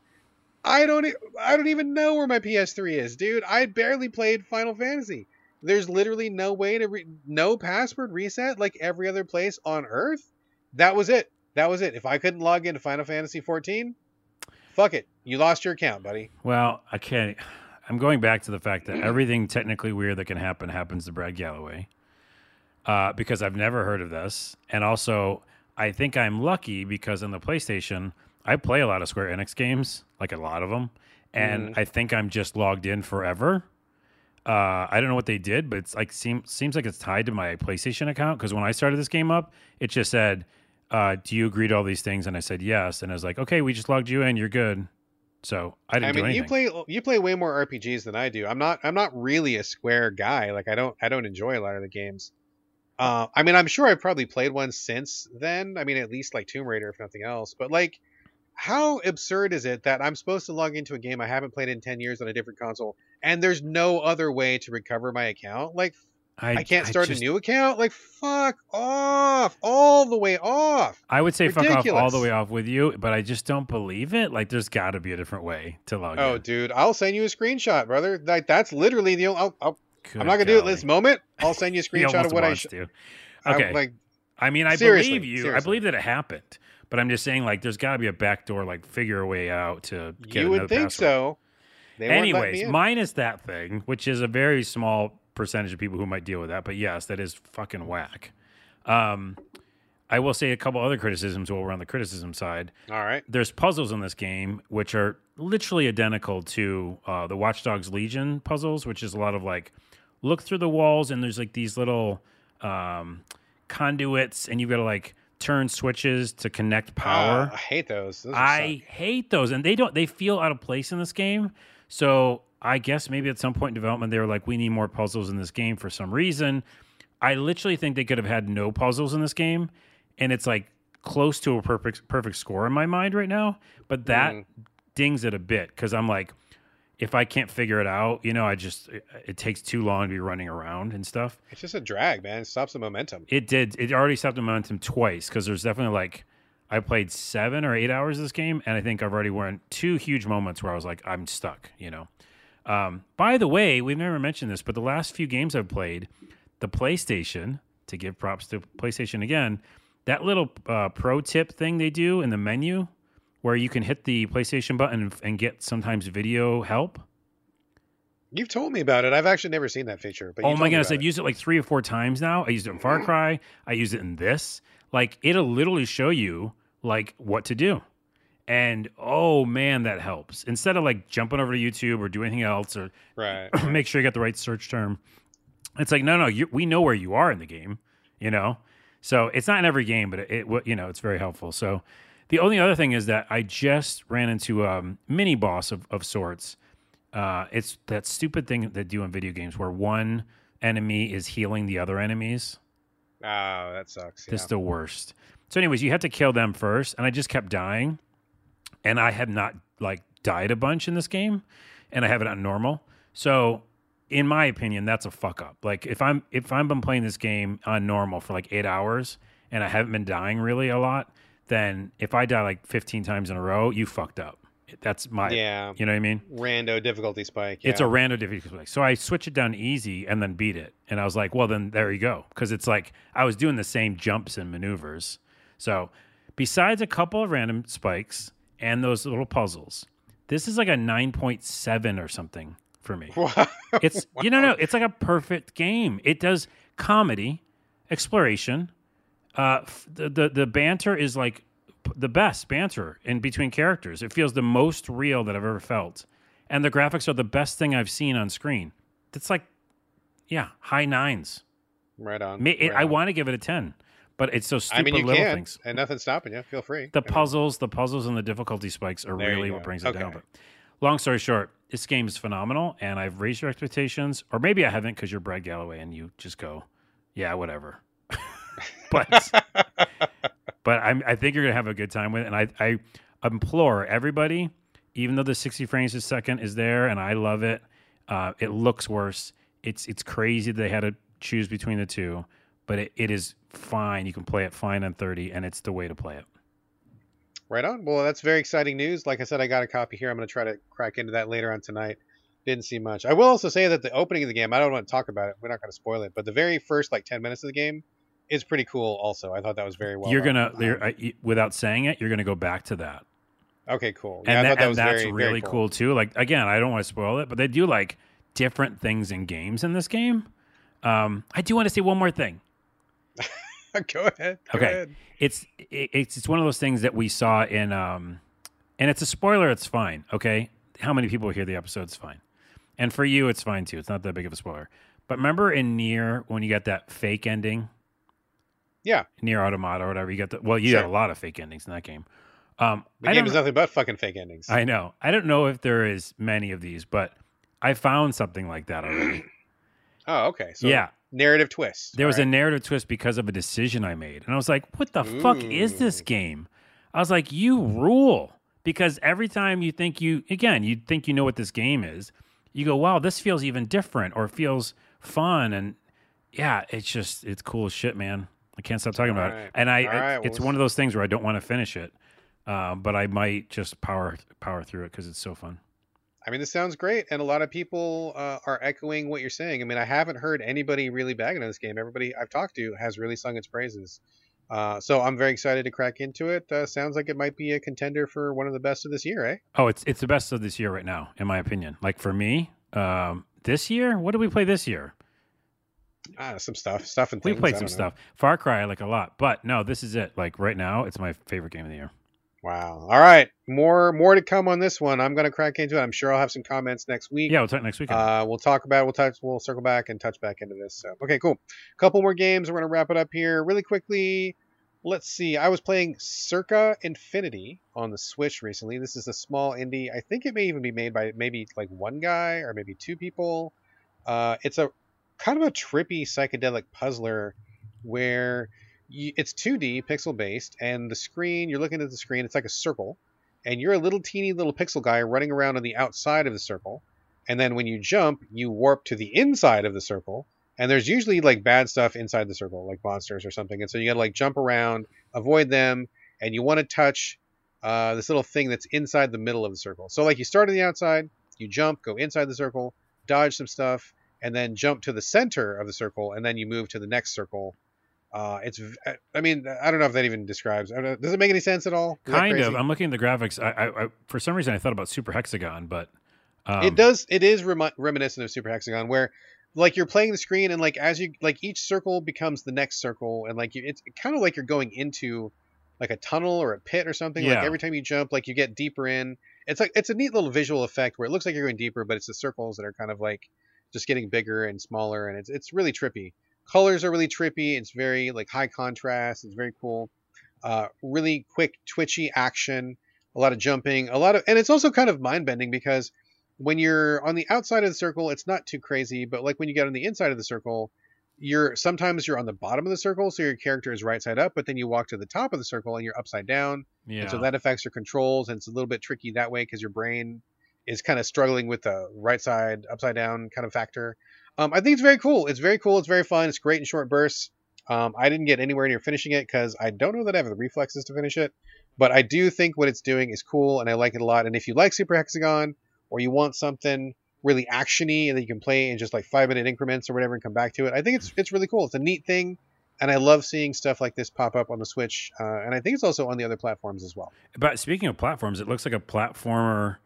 I don't I don't even know where my PS3 is, dude. I barely played Final Fantasy. There's literally no way to re- no password reset like every other place on earth. That was it. That was it. If I couldn't log into Final Fantasy 14, fuck it. You lost your account, buddy. Well, I can't. I'm going back to the fact that everything technically weird that can happen happens to Brad Gallaway, uh, because I've never heard of this, and also I think I'm lucky because on the PlayStation I play a lot of Square Enix games, like a lot of them, and I think I'm just logged in forever. Uh, I don't know what they did, but it's like seems seems like it's tied to my PlayStation account because when I started this game up, it just said, uh, "Do you agree to all these things?" And I said yes, and I was like, "Okay, we just logged you in. You're good." So I didn't I mean, you play you play way more RPGs than I do. I'm not I'm not really a Square guy. Like I don't I don't enjoy a lot of the games. Uh, I mean, I'm sure I've probably played one since then. I mean, at least like Tomb Raider, if nothing else. But like, how absurd is it that I'm supposed to log into a game I haven't played in ten years on a different console, and there's no other way to recover my account? Like, I, can't start just- a new account. Like, fuck off, all the way off. I would say fuck off all the way off with you, but I just don't believe it. Like, there's got to be a different way to log in. Oh, in. dude, I'll send you a screenshot, brother. Like, that's literally the only. I'll, I'll, Good I'm not gonna do it golly. this moment. I'll send you a screenshot of what I. wants Sh- to. I- Okay. like, I mean, I believe you. I believe that it happened, but I'm just saying, like, there's got to be a backdoor, like, figure a way out to get you would think password. so. They won't let me Anyways, minus that thing, which is a very small percentage of people who might deal with that, but yes, that is fucking whack. Um, I will say a couple other criticisms while we're on the criticism side. All right. there's puzzles in this game which are literally identical to uh, the Watch Dogs Legion puzzles, which is a lot of like look through the walls and there's like these little um, conduits, and you've got to like turn switches to connect power. Ah, I hate those. those I suck. hate those, and they don't. They feel out of place in this game. So I guess maybe at some point in development they were like, we need more puzzles in this game for some reason. I literally think they could have had no puzzles in this game, and it's like close to a perfect perfect score in my mind right now. But that Mm. dings it a bit because I'm like, if I can't figure it out, you know, I just it, it takes too long to be running around and stuff. It's just a drag, man. It stops the momentum. It did. It already stopped the momentum twice because there's definitely like I played seven or eight hours of this game, and I think I've already went two huge moments where I was like, I'm stuck. You know. Um, by the way, we've never mentioned this, but the last few games I've played, the PlayStation to give props to PlayStation again, that little uh, pro tip thing they do in the menu where you can hit the PlayStation button and, and get sometimes video help. You've told me about it. I've actually never seen that feature. But oh my goodness, I've it. used it like three or four times now. I used it in Far mm-hmm. Cry. I use it in this. Like it'll literally show you like what to do. And oh man, that helps. Instead of like jumping over to YouTube or do anything else or right. make sure you got the right search term. It's like no, no, you, we know where you are in the game, you know. So it's not in every game, but it, it you know it's very helpful. So the only other thing is that I just ran into a um, mini boss of, of sorts. Uh, it's that stupid thing that they do in video games where one enemy is healing the other enemies. Oh, that sucks. It's Yeah. the worst. So, anyways, you have to kill them first, and I just kept dying, and I have not like died a bunch in this game, and I have it on normal. So, in my opinion, that's a fuck up. Like if I'm if I've been playing this game on normal for like eight hours and I haven't been dying really a lot, then if I die like 15 times in a row, you fucked up. That's my, Yeah. you know what I mean? Rando difficulty spike. It's a rando difficulty. Spike. So I switch it down easy and then beat it. And I was like, well, then there you go. Because it's like I was doing the same jumps and maneuvers. So besides a couple of random spikes and those little puzzles, this is like a 9.7 or something for me. It's you know no, it's like a perfect game. It does comedy, exploration. Uh, the, the the banter is like the best banter in between characters. It feels the most real that I've ever felt, and the graphics are the best thing I've seen on screen. It's like, yeah, high nines. right on. It, right I want to give it a ten, but it's so stupid I mean, you little can, things. and nothing's stopping you. Feel free. The I mean, puzzles, the puzzles, and the difficulty spikes are There really what brings it down. Okay. But long story short, this game is phenomenal, and I've raised your expectations, or maybe I haven't because you're Brad Gallaway and you just go, yeah, whatever. but but I'm, I think you're gonna have a good time with it, and I I implore everybody, even though the 60 frames a second is there, and I love it, uh, it looks worse. It's it's crazy they had to choose between the two, but it, it is fine. You can play it fine on 30, and it's the way to play it. Right on. Well, that's very exciting news. Like I said, I got a copy here. I'm going to try to crack into that later on tonight. Didn't see much. I will also say that the opening of the game, I don't want to talk about it. We're not going to spoil it, but the very first like 10 minutes of the game is pretty cool. Also, I thought that was very well. you're gonna Um, you're, uh, without saying it, you're gonna go back to that, okay, cool. and, Yeah, I that- thought that and was that's very, really very cool. too. Like again, I don't want to spoil it, but they do like different things in games in this game. Um, I do want to say one more thing. go ahead. Go Okay. ahead. It's it, it's it's one of those things that we saw in um, and it's a spoiler. It's fine. Okay, how many people hear the episode? It's fine, and for you, it's fine too. It's not that big of a spoiler. But remember in NieR when you got that fake ending? Yeah. NieR Automata or whatever. You got the well, you Sure. had a lot of fake endings in that game. Um, The I game is nothing but fucking fake endings. I know. I don't know if there is many of these, but I found something like that already. oh, okay. So yeah, narrative twist. there was a narrative twist because of a decision I made, and I was like, "What the fuck is this game?" I was like, "You rule." Because every time you think you again, you think you know what this game is, you go, "Wow, this feels even different or feels fun." And yeah, it's just it's cool as shit, man. I can't stop talking about it. And I, I- Alright, well, it's one of those things where I don't want to finish it, uh, but I might just power power through it because it's so fun. I mean, this sounds great, and a lot of people uh, are echoing what you're saying. I mean, I haven't heard anybody really bagging on this game. Everybody I've talked to has really sung its praises. Uh, so I'm very excited to crack into it. Uh, sounds like it might be a contender for one of the best of this year, eh? Oh, it's it's the best of this year right now, in my opinion. Like for me, um, this year, what did we play this year? Ah, some stuff, stuff and We things. played some stuff. Far Cry, I like a lot, but no, this is it. Like right now, it's my favorite game of the year. Wow. All right, more more to come on this one. I'm gonna crack into it. I'm sure I'll have some comments next week. Yeah, we'll talk next week. Uh, we'll talk about. We'll touch. We'll circle back and touch back into this. So, okay, cool. A Couple more games. We're gonna wrap it up here really quickly. Let's see. I was playing Circa Infinity on the Switch recently. This is a small indie. I think it may even be made by maybe like one guy or maybe two people. Uh, it's a kind of a trippy psychedelic puzzler where you, it's 2D pixel based, and the screen you're looking at the screen. It's like a circle, and you're a little teeny little pixel guy running around on the outside of the circle and then when you jump, you warp to the inside of the circle. And there's usually like bad stuff inside the circle, like monsters or something. And so you gotta like jump around, avoid them, and you want to touch uh, this little thing that's inside the middle of the circle. So like you start on the outside, you jump, go inside the circle, dodge some stuff, and then jump to the center of the circle, and then you move to the next circle. Uh, it's, I mean, I don't know if that even describes. I don't know, does it make any sense at all? Is kind of. I'm looking at the graphics. I, I, I, for some reason, I thought about Super Hexagon, but um, it does it is remi- reminiscent of super hexagon where like you're playing the screen and like as you like each circle becomes the next circle and like you, it's kind of like you're going into like a tunnel or a pit or something like Yeah. every time you jump like you get deeper in it's like it's a neat little visual effect where it looks like you're going deeper but it's the circles that are kind of like just getting bigger and smaller and it's it's really trippy colors are really trippy it's very like high contrast it's very cool uh really quick twitchy action a lot of jumping a lot of and it's also kind of mind bending because when you're on the outside of the circle, it's not too crazy, but like when you get on the inside of the circle, you're sometimes you're on the bottom of the circle, so your character is right side up, but then you walk to the top of the circle and you're upside down, yeah. and so that affects your controls, and it's a little bit tricky that way because your brain is kind of struggling with the right side upside down kind of factor. Um, I think it's very cool. It's very cool. It's very fun. It's great in short bursts. Um, I didn't get anywhere near finishing it because I don't know that I have the reflexes to finish it. But I do think what it's doing is cool, and I like it a lot. And if you like Super Hexagon, or you want something really actiony and that you can play in just like five minute increments or whatever and come back to it, I think it's it's really cool. It's a neat thing, and I love seeing stuff like this pop up on the Switch. Uh, and I think it's also on the other platforms as well. But speaking of platforms, it looks like a platformer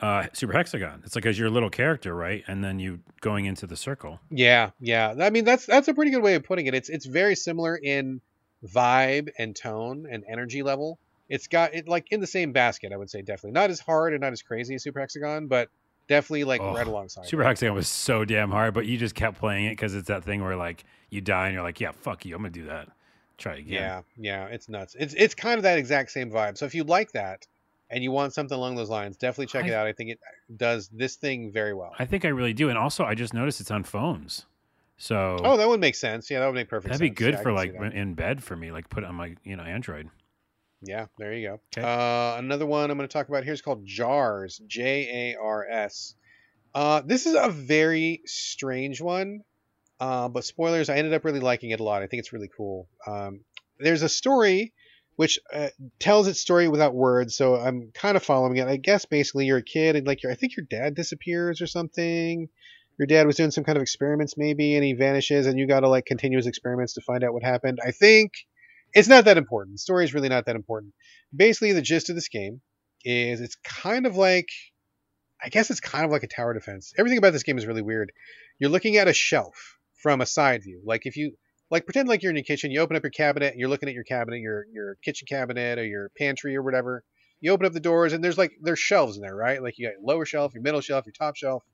uh, Super Hexagon. It's like as your little character, right? And then you going into the circle. Yeah, yeah. I mean, that's that's a pretty good way of putting it. It's it's very similar in vibe and tone and energy level. It's got it like in the same basket, I would say definitely. Not as hard and not as crazy as Super Hexagon, but definitely like Oh, right alongside. Super Hexagon was so damn hard, but you just kept playing it because it's that thing where like you die and you're like, yeah, fuck you, I'm gonna do that. Try again. Yeah, yeah, it's nuts. It's it's kind of that exact same vibe. So if you like that and you want something along those lines, definitely check it out. I think it does this thing very well. I think I really do. And also, I just noticed it's on phones. So oh, that would make sense. Yeah, that would make perfect that'd be good Yeah, for like in bed for me, like put on my you know Android. Yeah, there you go. 'Kay. Uh, another one I'm going to talk about here is called Jars, J A R S. Uh, this is a very strange one, uh, but spoilers, I ended up really liking it a lot. I think it's really cool. Um, there's a story which uh, tells its story without words, so I'm kind of following it. I guess basically you're a kid and like I think your dad disappears or something. Your dad was doing some kind of experiments maybe, and he vanishes, and you got to like continue his experiments to find out what happened. I think it's not that important. The story is really not that important. Basically, the gist of this game is it's kind of like, I guess it's kind of like a tower defense. Everything about this game is really weird. You're looking at a shelf from a side view. Like if you like pretend like you're in your kitchen, you open up your cabinet, you're looking at your cabinet, your your kitchen cabinet or your pantry or whatever. You open up the doors, and there's like there's shelves in there, right? Like you got your lower shelf, your middle shelf, your top shelf.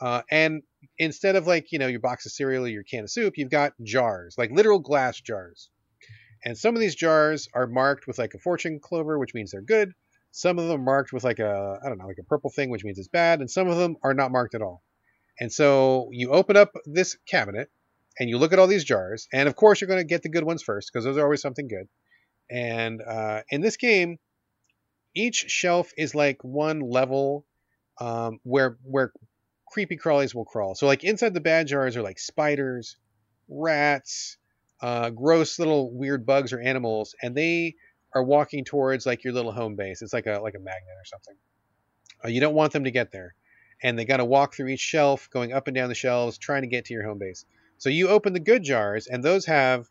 Uh, and instead of like you know your box of cereal or your can of soup, you've got jars, like literal glass jars. And some of these jars are marked with like a fortune clover, which means they're good. Some of them are marked with like a I don't know, like a purple thing, which means it's bad, and some of them are not marked at all. And so you open up this cabinet and you look at all these jars, and of course you're going to get the good ones first because those are always something good. And uh, in this game, each shelf is like one level um, where where creepy crawlies will crawl. So like inside the bad jars are like spiders, rats, uh, gross little weird bugs or animals, and they are walking towards like your little home base. It's like a like a magnet or something. Uh, you don't want them to get there, and they got to walk through each shelf, going up and down the shelves, trying to get to your home base. So you open the good jars, and those have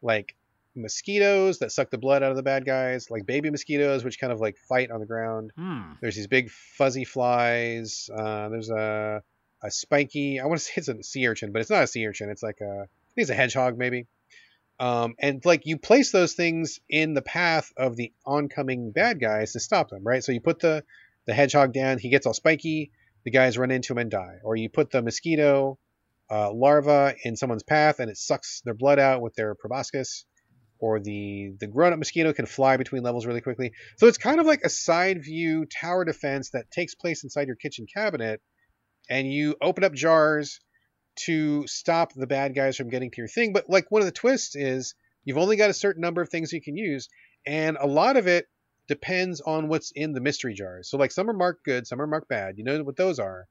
like mosquitoes that suck the blood out of the bad guys, like baby mosquitoes, which kind of like fight on the ground. Hmm. There's these big fuzzy flies. Uh, there's a a spiky. I want to say it's a sea urchin, but it's not a sea urchin. It's like a I think it's a hedgehog maybe. Um, and like you place those things in the path of the oncoming bad guys to stop them, right? So you put the the hedgehog down, he gets all spiky, the guys run into him and die. Or you put the mosquito uh, larva in someone's path and it sucks their blood out with their proboscis. Or the the grown up mosquito can fly between levels really quickly. So it's kind of like a side view tower defense that takes place inside your kitchen cabinet, and you open up jars to stop the bad guys from getting to your thing. But like one of the twists is you've only got a certain number of things you can use, and a lot of it depends on what's in the mystery jars. So like some are marked good, some are marked bad. You know what those are.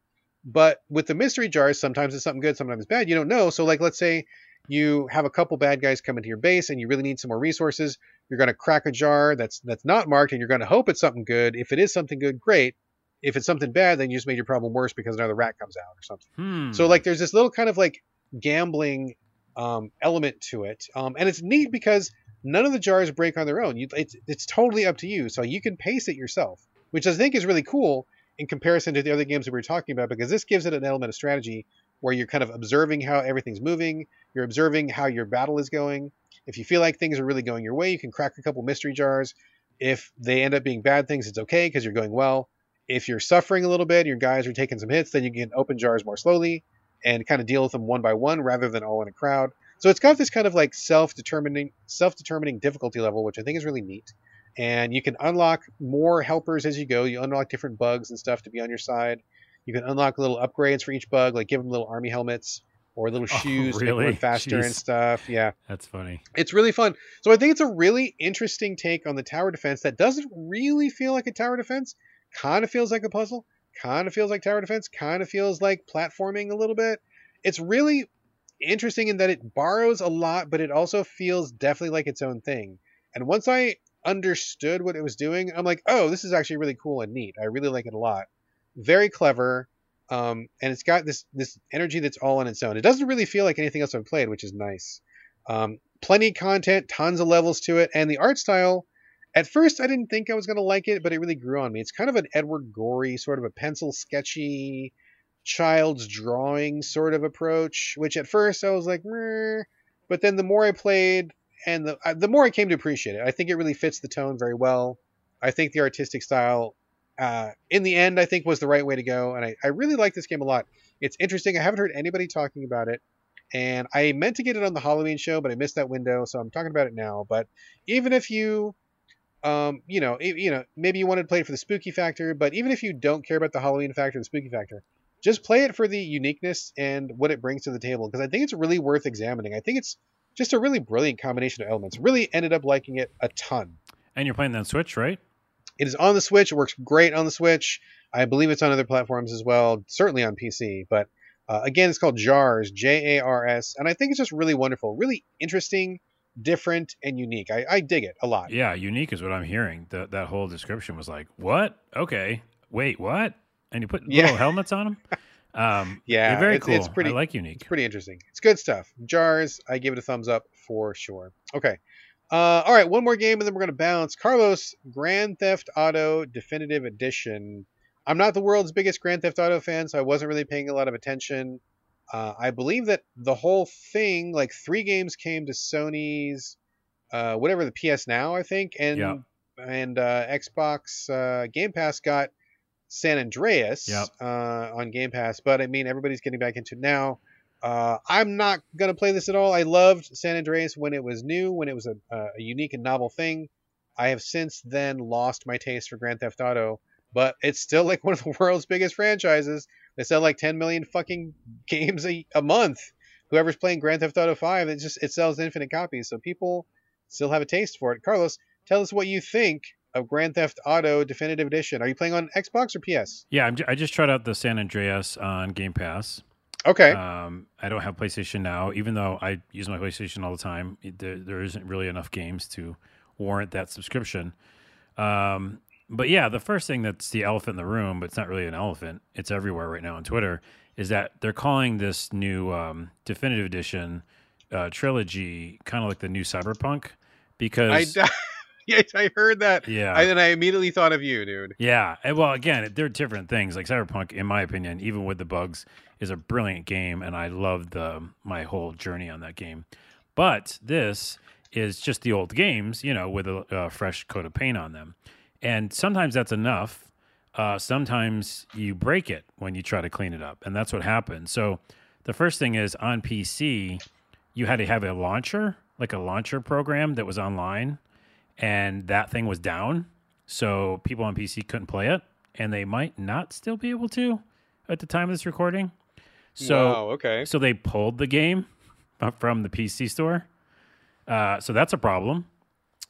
But with the mystery jars, sometimes it's something good, sometimes it's bad. You don't know. So like let's say you have a couple bad guys come into your base and you really need some more resources. You're going to crack a jar that's that's not marked and you're going to hope it's something good. If it is something good, great. If it's something bad, then you just made your problem worse because another rat comes out or something. Hmm. So like there's this little kind of like gambling um, element to it, um, and it's neat because none of the jars break on their own. You, it's it's totally up to you, so you can pace it yourself, which I think is really cool in comparison to the other games that we were talking about because this gives it an element of strategy where you're kind of observing how everything's moving, you're observing how your battle is going. If you feel like things are really going your way, you can crack a couple mystery jars. If they end up being bad things, it's okay because you're going well. If you're suffering a little bit, your guys are taking some hits, then you can open jars more slowly and kind of deal with them one by one rather than all in a crowd. So it's got this kind of like self-determining self-determining difficulty level, which I think is really neat. And you can unlock more helpers as you go. You unlock different bugs and stuff to be on your side. You can unlock little upgrades for each bug, like give them little army helmets or little Oh, shoes to make them really? run faster and stuff. Yeah That's funny. it's really fun. So I think it's a really interesting take on the tower defense that doesn't really feel like a tower defense. Kind of feels like a puzzle. Kind of feels like tower defense. Kind of feels like platforming a little bit. It's really interesting in that it borrows a lot, but it also feels definitely like its own thing. And once I understood what it was doing, I'm like, oh, this is actually really cool and neat. I really like it a lot. Very clever. Um, and it's got this this energy that's all on its own. It doesn't really feel like anything else I've played, which is nice. Um, plenty content, tons of levels to it, and the art style. At first, I didn't think I was going to like it, but it really grew on me. It's kind of an Edward Gorey, sort of a pencil sketchy, child's drawing sort of approach. Which at first I was like, Meh. but then the more I played, and the the more I came to appreciate it, I think it really fits the tone very well. I think the artistic style, uh, in the end, I think was the right way to go, and I, I really like this game a lot. It's interesting. I haven't heard anybody talking about it, and I meant to get it on the Halloween show, but I missed that window, so I'm talking about it now. But even if you, um, you know, you know, maybe you wanted to play it for the spooky factor, but even if you don't care about the Halloween factor, the spooky factor, just play it for the uniqueness and what it brings to the table because I think it's really worth examining. I think it's just a really brilliant combination of elements. Really ended up liking it a ton. And you're playing that Switch, right? It is on the Switch. It works great on the Switch. I believe it's on other platforms as well, certainly on PC. But uh, again, it's called Jars, J A R S, and I think it's just really wonderful, really interesting, different, and unique. I, I dig it a lot. Yeah, unique is what I'm hearing. That that whole description was like, what? Okay, wait, what? And you put Yeah. little helmets on them. Um, Yeah, very it's- cool. it's pretty- I like unique. It's pretty interesting. It's good stuff. Jars, I give it a thumbs up for sure. Okay. Uh, all right, one more game and then we're going to bounce. Carlos, Grand Theft Auto Definitive Edition. I'm not the world's biggest Grand Theft Auto fan, so I wasn't really paying a lot of attention. Uh, I believe that the whole thing, like three games, came to Sony's, uh, whatever the PS Now, I think, and Yeah. and uh, Xbox uh, Game Pass got San Andreas Yep. uh, on Game Pass. But I mean, everybody's getting back into it now. Uh, I'm not gonna play this at all. I loved San Andreas when it was new, when it was a, a unique and novel thing. I have since then lost my taste for Grand Theft Auto, but it's still like one of the world's biggest franchises. They sell like 10 million fucking games a, a month. Whoever's playing Grand Theft Auto 5, it just it sells infinite copies, so people still have a taste for it. Carlos, tell us what you think of Grand Theft Auto Definitive Edition. Are you playing on Xbox or PS? Yeah, I'm, j- I just tried out the San Andreas on Game Pass. Okay. Um, I don't have PlayStation now, even though I use my PlayStation all the time. There, there isn't really enough games to warrant that subscription. Um, but yeah, the first thing that's the elephant in the room, but it's not really an elephant. It's everywhere right now on Twitter. Is that they're calling this new um, definitive edition uh, trilogy kind of like the new Cyberpunk I because yes, I heard that. yeah, I, and I immediately thought of you, dude. yeah, and well, again, they're different things. Like Cyberpunk, in my opinion, even with the bugs, is a brilliant game, and I loved the my whole journey on that game. But this is just the old games, you know, with a, a fresh coat of paint on them, and sometimes that's enough. Uh, sometimes you break it when you try to clean it up, and that's what happened. So the first thing is on PC, you had to have a launcher, like a launcher program that was online, and that thing was down. So people on PC couldn't play it, and they might not still be able to at the time of this recording. So wow, okay. so they pulled the game from the PC store. Uh, so that's a problem.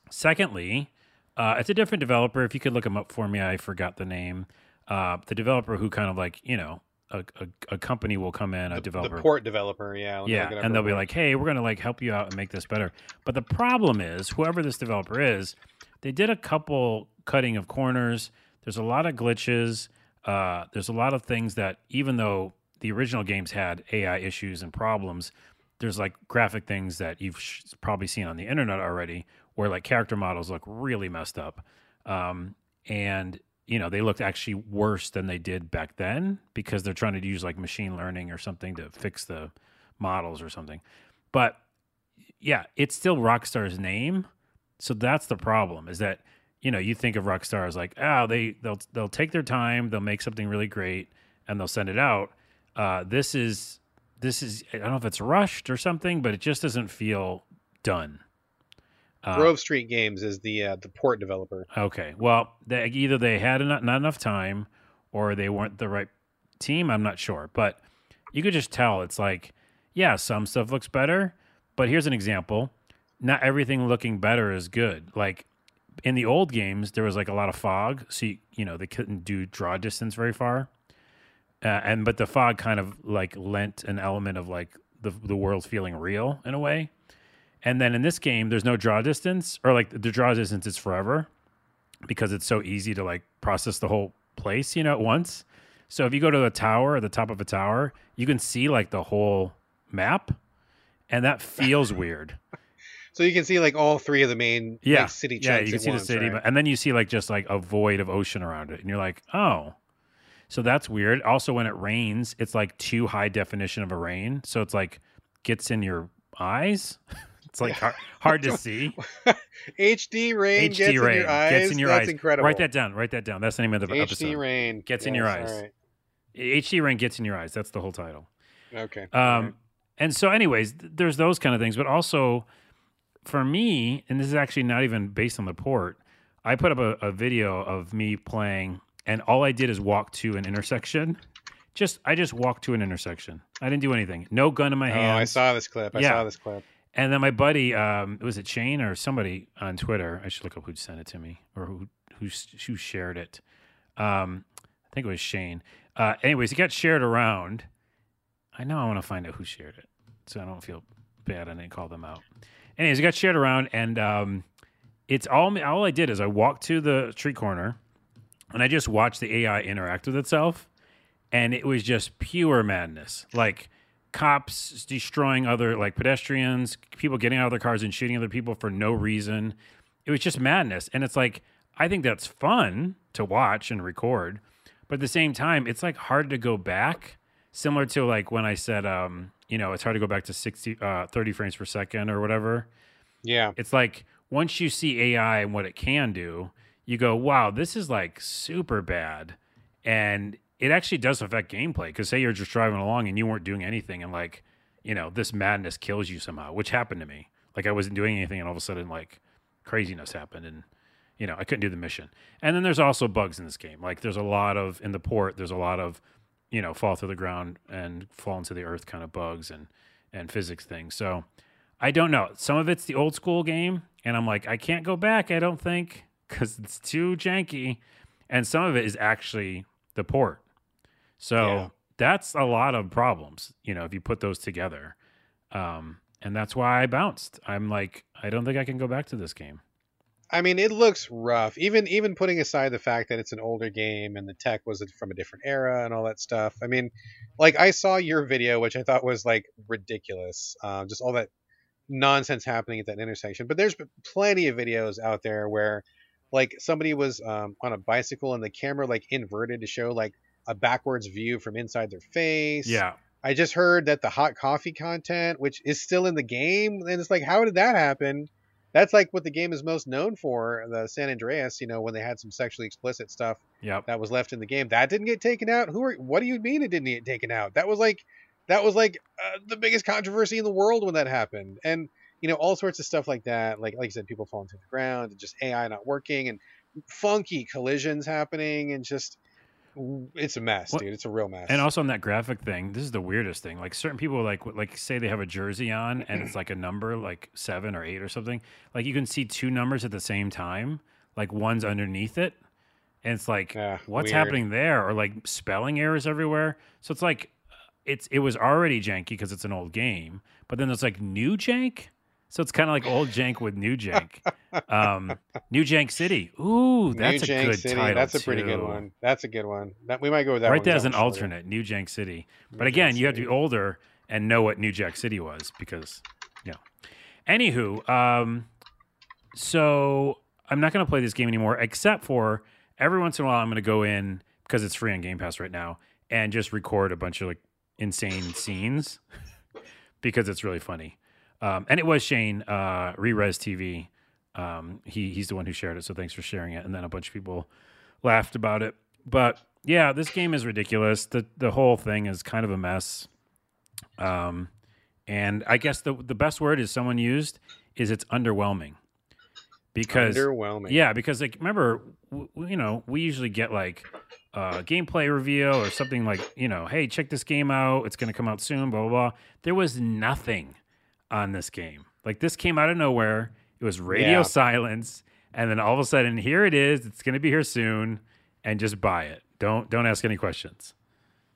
Secondly, uh, it's a different developer. If you could look them up for me, I forgot the name. Uh, the developer who kind of like you know a, a, a company will come in, a The, developer the port developer, yeah. yeah, look it up and they'll be like, "Hey, we're gonna like help you out and make this better." But the problem is, whoever this developer is, they did a couple cutting of corners. There's a lot of glitches. Uh, there's a lot of things that, even though the original games had AI issues and problems, there's like graphic things that you've sh- probably seen on the internet already, where like character models look really messed up, um, and you know they looked actually worse than they did back then because they're trying to use like machine learning or something to fix the models or something. But yeah, it's still Rockstar's name. So that's the problem is that you know, you think of Rockstar as like, oh, they they'll they'll take their time, they'll make something really great and they'll send it out. Uh, this is this is I don't know if it's rushed or something, but it just doesn't feel done. Uh, Grove Street Games is the uh, the port developer. Okay. Well, they, either they had enough, not enough time or they weren't the right team. I'm not sure. But you could just tell it's like, yeah, some stuff looks better. But here's an example not everything looking better is good. Like in the old games, there was like a lot of fog. So, you, you know, they couldn't do draw distance very far. Uh, and but the fog kind of like lent an element of like the the world feeling real in a way. And then in this game, there's no draw distance, or like the draw distance is forever because it's so easy to like process the whole place, you know, at once. So if you go to the tower at the top of a tower, you can see like the whole map, and that feels weird. So you can see like all three of the main Yeah, like, city yeah, you can see once, the city, right? but, and then you see like just like a void of ocean around it, and you're like, oh, so that's weird. Also, when it rains, it's like too high definition of a rain, so it's like gets in your eyes. It's like hard, hard to see. HD rain HD gets in your eyes. gets in your That's eyes. incredible. Write that down. Write that down. That's the name of the HD episode. HD rain Gets in your eyes. right. HD rain gets in your eyes. That's the whole title. Okay. all right. Um, and so, anyways, th- there's those kind of things, but also for me, and this is actually not even based on the port. I put up a, a video of me playing, and all I did is walk to an intersection. Just I just walked to an intersection. I didn't do anything. No gun in my hand. Oh. I saw this clip. I Yeah. saw this clip. And then my buddy, um, was it Shane or somebody on Twitter? I should look up who sent it to me or who who who shared it. Um, I think it was Shane. Uh, anyways, it got shared around. I know I want to find out who shared it, so I don't feel bad. I didn't call them out. Anyways, it got shared around, and um, it's all all I did is I walked to the street corner, and I just watched the AI interact with itself, and it was just pure madness. Like cops destroying other like pedestrians, people getting out of their cars and shooting other people for no reason. It was just madness. And it's like I think that's fun to watch and record, but at the same time, it's like hard to go back. Similar to like when I said, um, you know, it's hard to go back to 60, uh, 30 frames per second or whatever. Yeah. It's like once you see AI and what it can do, you go, wow, this is like super bad. And it actually does affect gameplay because say you're just driving along and you weren't doing anything and like, you know, this madness kills you somehow, which happened to me. Like I wasn't doing anything and all of a sudden like craziness happened and you know, I couldn't do the mission. And then there's also bugs in this game. Like there's a lot of in the port, there's a lot of, you know, fall through the ground and fall into the earth kind of bugs and and physics things. So I don't know. Some of it's the old school game, and I'm like, I can't go back. I don't think because it's too janky, and some of it is actually the port. So Yeah. that's a lot of problems, you know, if you put those together. Um, and that's why I bounced. I'm like, I don't think I can go back to this game. I mean, it looks rough. Even even putting aside the fact that it's an older game and the tech was from a different era and all that stuff. I mean, like I saw your video, which I thought was like ridiculous. Uh, just all that nonsense happening at that intersection. But there's plenty of videos out there where, like, somebody was um, on a bicycle and the camera like inverted to show like a backwards view from inside their face. Yeah. I just heard that the hot coffee content, which is still in the game, and it's like, how did that happen? That's like what the game is most known for, the San Andreas. You know, when they had some sexually explicit stuff Yep. that was left in the game, that didn't get taken out. Who are? What do you mean it didn't get taken out? That was like, that was like uh, the biggest controversy in the world when that happened, and you know, all sorts of stuff like that. Like, like I said, people falling to the ground, and just AI not working, and funky collisions happening, and just it's a mess, What- dude. It's a real mess. And also on that graphic thing, this is the weirdest thing. Like certain people like like say they have a jersey on and it's like a number like 7 or 8 or something. Like you can see two numbers at the same time, like one's underneath it. And it's like Yeah, what's weird. happening there or like spelling errors everywhere. So it's like it's it was already janky because it's an old game, but then there's like new jank. So it's kind of like old jank with new jank. Um, new jank city. Ooh, that's New a Jank good City. title. That's a pretty good one. That's a good one. That we might go with that. One. that as an That one's shorter. alternate, New Jank City. But New again, Jank you have to be older and know what New Jack City was because, yeah. Anywho, um, so I'm not going to play this game anymore, except for every once in a while I'm going to go in because it's free on Game Pass right now and just record a bunch of like insane scenes because it's really funny. Um, and it was Shane, uh, Rerez TV. Um, he he's the one who shared it, so thanks for sharing it. And then a bunch of people laughed about it. But yeah, this game is ridiculous. the The whole thing is kind of a mess. Um, and I guess the the best word is someone used is it's underwhelming because underwhelming. yeah, because like remember, w- you know, we usually get like a gameplay reveal or something like you know, hey, check this game out. It's going to come out soon. Blah blah blah. There was nothing on this game. Like this came out of nowhere. It was radio Yeah. silence, and then all of a sudden, here it is. It's going to be here soon, and just buy it. Don't don't ask any questions.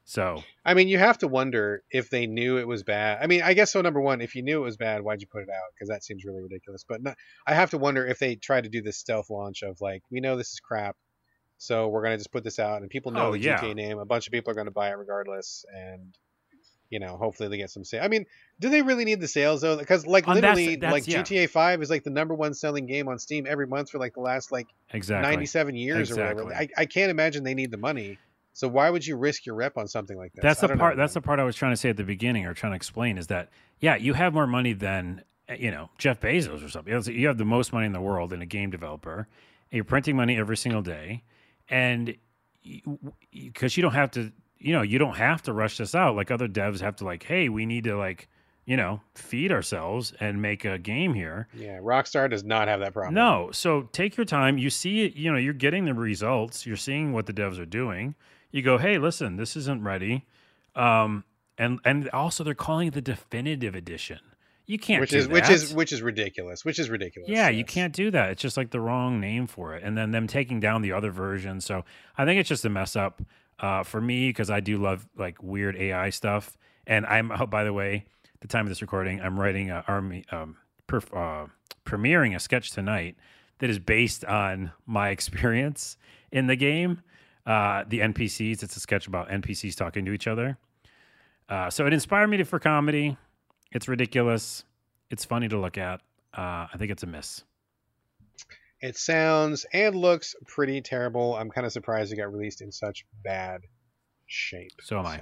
So I mean, you have to wonder if they knew it was bad. I mean, I guess so. Number one, if you knew it was bad, why'd you put it out? Because that seems really ridiculous. But not, I have to wonder if they tried to do this stealth launch of like, we know this is crap, so we're gonna just put this out, and people know Oh, the yeah. GTA name. A bunch of people are gonna buy it regardless, and you know, hopefully they get some sales. I mean, do they really need the sales though? Because like Um, literally, that's- like yeah. GTA Five is like the number one selling game on Steam every month for like the last like exactly. 97 years or whatever. I, I can't imagine they need the money. So why would you risk your rep on something like this? That's the don't know, part. that's the part I was trying to say at the beginning, or trying to explain, is that yeah, you have more money than uh, you know Jeff Bezos or something. You have the most money in the world in a game developer. And you're printing money every single day, and because you don't have to, you know, you don't have to rush this out like other devs have to. Like, hey, we need to like, you know, feed ourselves and make a game here. Yeah, Rockstar does not have that problem. No. So take your time. You see you know, you're getting the results. You're seeing what the devs are doing. You go, hey, listen, this isn't ready. Um, and and also they're calling it the definitive edition. You can't which do is which that. is which is ridiculous. Which is ridiculous. yeah, you can't do that. It's just like the wrong name for it. And then them taking down the other version. So I think it's just a mess up uh, for me because I do love like weird AI stuff. And I'm, oh, by the way, the time of this recording, I'm writing a army, um, uh, premiering a sketch tonight that is based on my experience in the game. Uh, the NPCs. It's a sketch about NPCs talking to each other. Uh, so it inspired me to, for comedy. It's ridiculous. It's funny to look at. Uh, I think it's a miss. It sounds and looks pretty terrible. I'm kind of surprised it got released in such bad shape. So am I.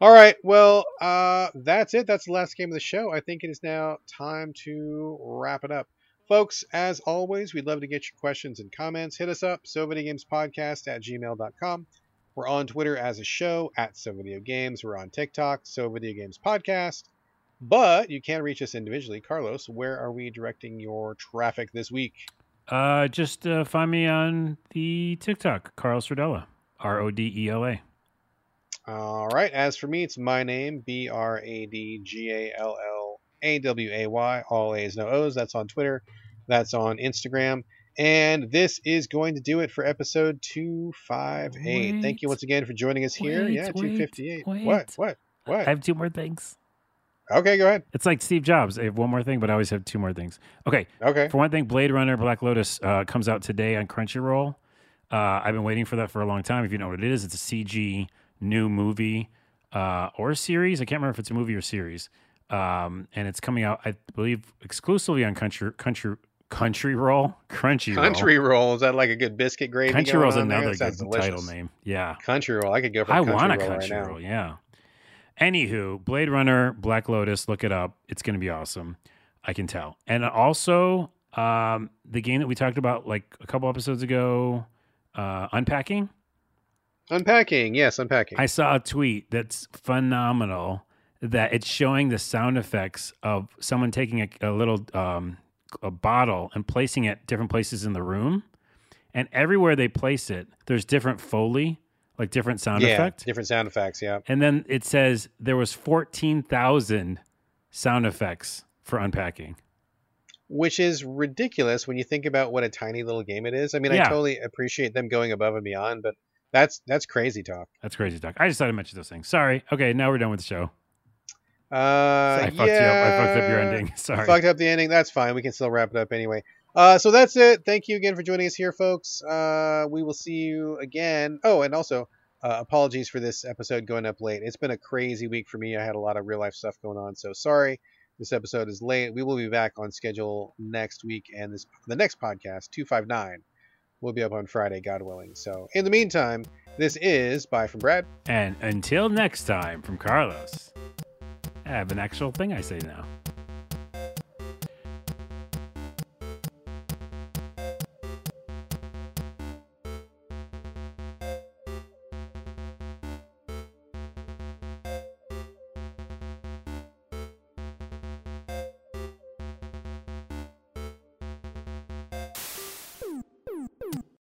All right. Well, uh, that's it. That's the last game of the show. I think it is now time to wrap it up. Folks, as always, we'd love to get your questions and comments. Hit us up, SoVideoGamesPodcast at gmail.com. We're on Twitter as a show, at SoVideoGames. We're on TikTok, SoVideoGames Podcast. But you can reach us individually. Carlos, where are we directing your traffic this week? Uh, just uh, find me on the TikTok, Carlos Rodela, R O D E L A. All right. As for me, it's my name, B R A D G A L L A W A Y. All A's, no O's. That's on Twitter. That's on Instagram. And this is going to do it for episode 258. Thank you once again for joining us here. Wait, yeah, wait, 258. wait. What? What? I have two more things. Okay, go ahead. It's like Steve Jobs. I have one more thing, but I always have two more things. Okay. Okay. For one thing, Blade Runner Black Lotus uh, comes out today on Crunchyroll. Uh, I've been waiting for that for a long time. If you know what it is, it's a CG new movie uh, or series. I can't remember if it's a movie or series. Um, and it's coming out, I believe, exclusively on Country Country Country Roll. Crunchy Country roll. Is that like a good biscuit gravy? Country Roll's another good delicious. title name. Yeah. Country roll. I could go for I want a roll country right now. roll. Yeah. Anywho, Blade Runner, Black Lotus, look it up. It's going to be awesome. I can tell. And also, um, the game that we talked about like a couple episodes ago, uh, Unpacking. Unpacking. Yes, unpacking. I saw a tweet that's phenomenal that it's showing the sound effects of someone taking a, a little um, a bottle and placing it different places in the room. And everywhere they place it, there's different foley, like different sound yeah, effect. different sound effects. Yeah. And then it says there was 14,000 sound effects for unpacking. which is ridiculous when you think about what a tiny little game it is. I mean, I totally appreciate them going above and beyond, but that's that's crazy talk. That's crazy talk. I just thought I mentioned those things. Sorry. Okay, now we're done with the show. Uh, I fucked you up. I fucked up your ending. Sorry. Fucked up the ending. That's fine. We can still wrap it up anyway. Uh, so that's it. Thank you again for joining us here, folks. Uh, we will see you again. Oh, and also, uh, apologies for this episode going up late. It's been a crazy week for me. I had a lot of real life stuff going on, so sorry. This episode is late. We will be back on schedule next week, and this the next podcast, two five nine, will be up on Friday, God willing. So, in the meantime, this is bye from Brad. And until next time, from Carlos, I have an actual thing I say now.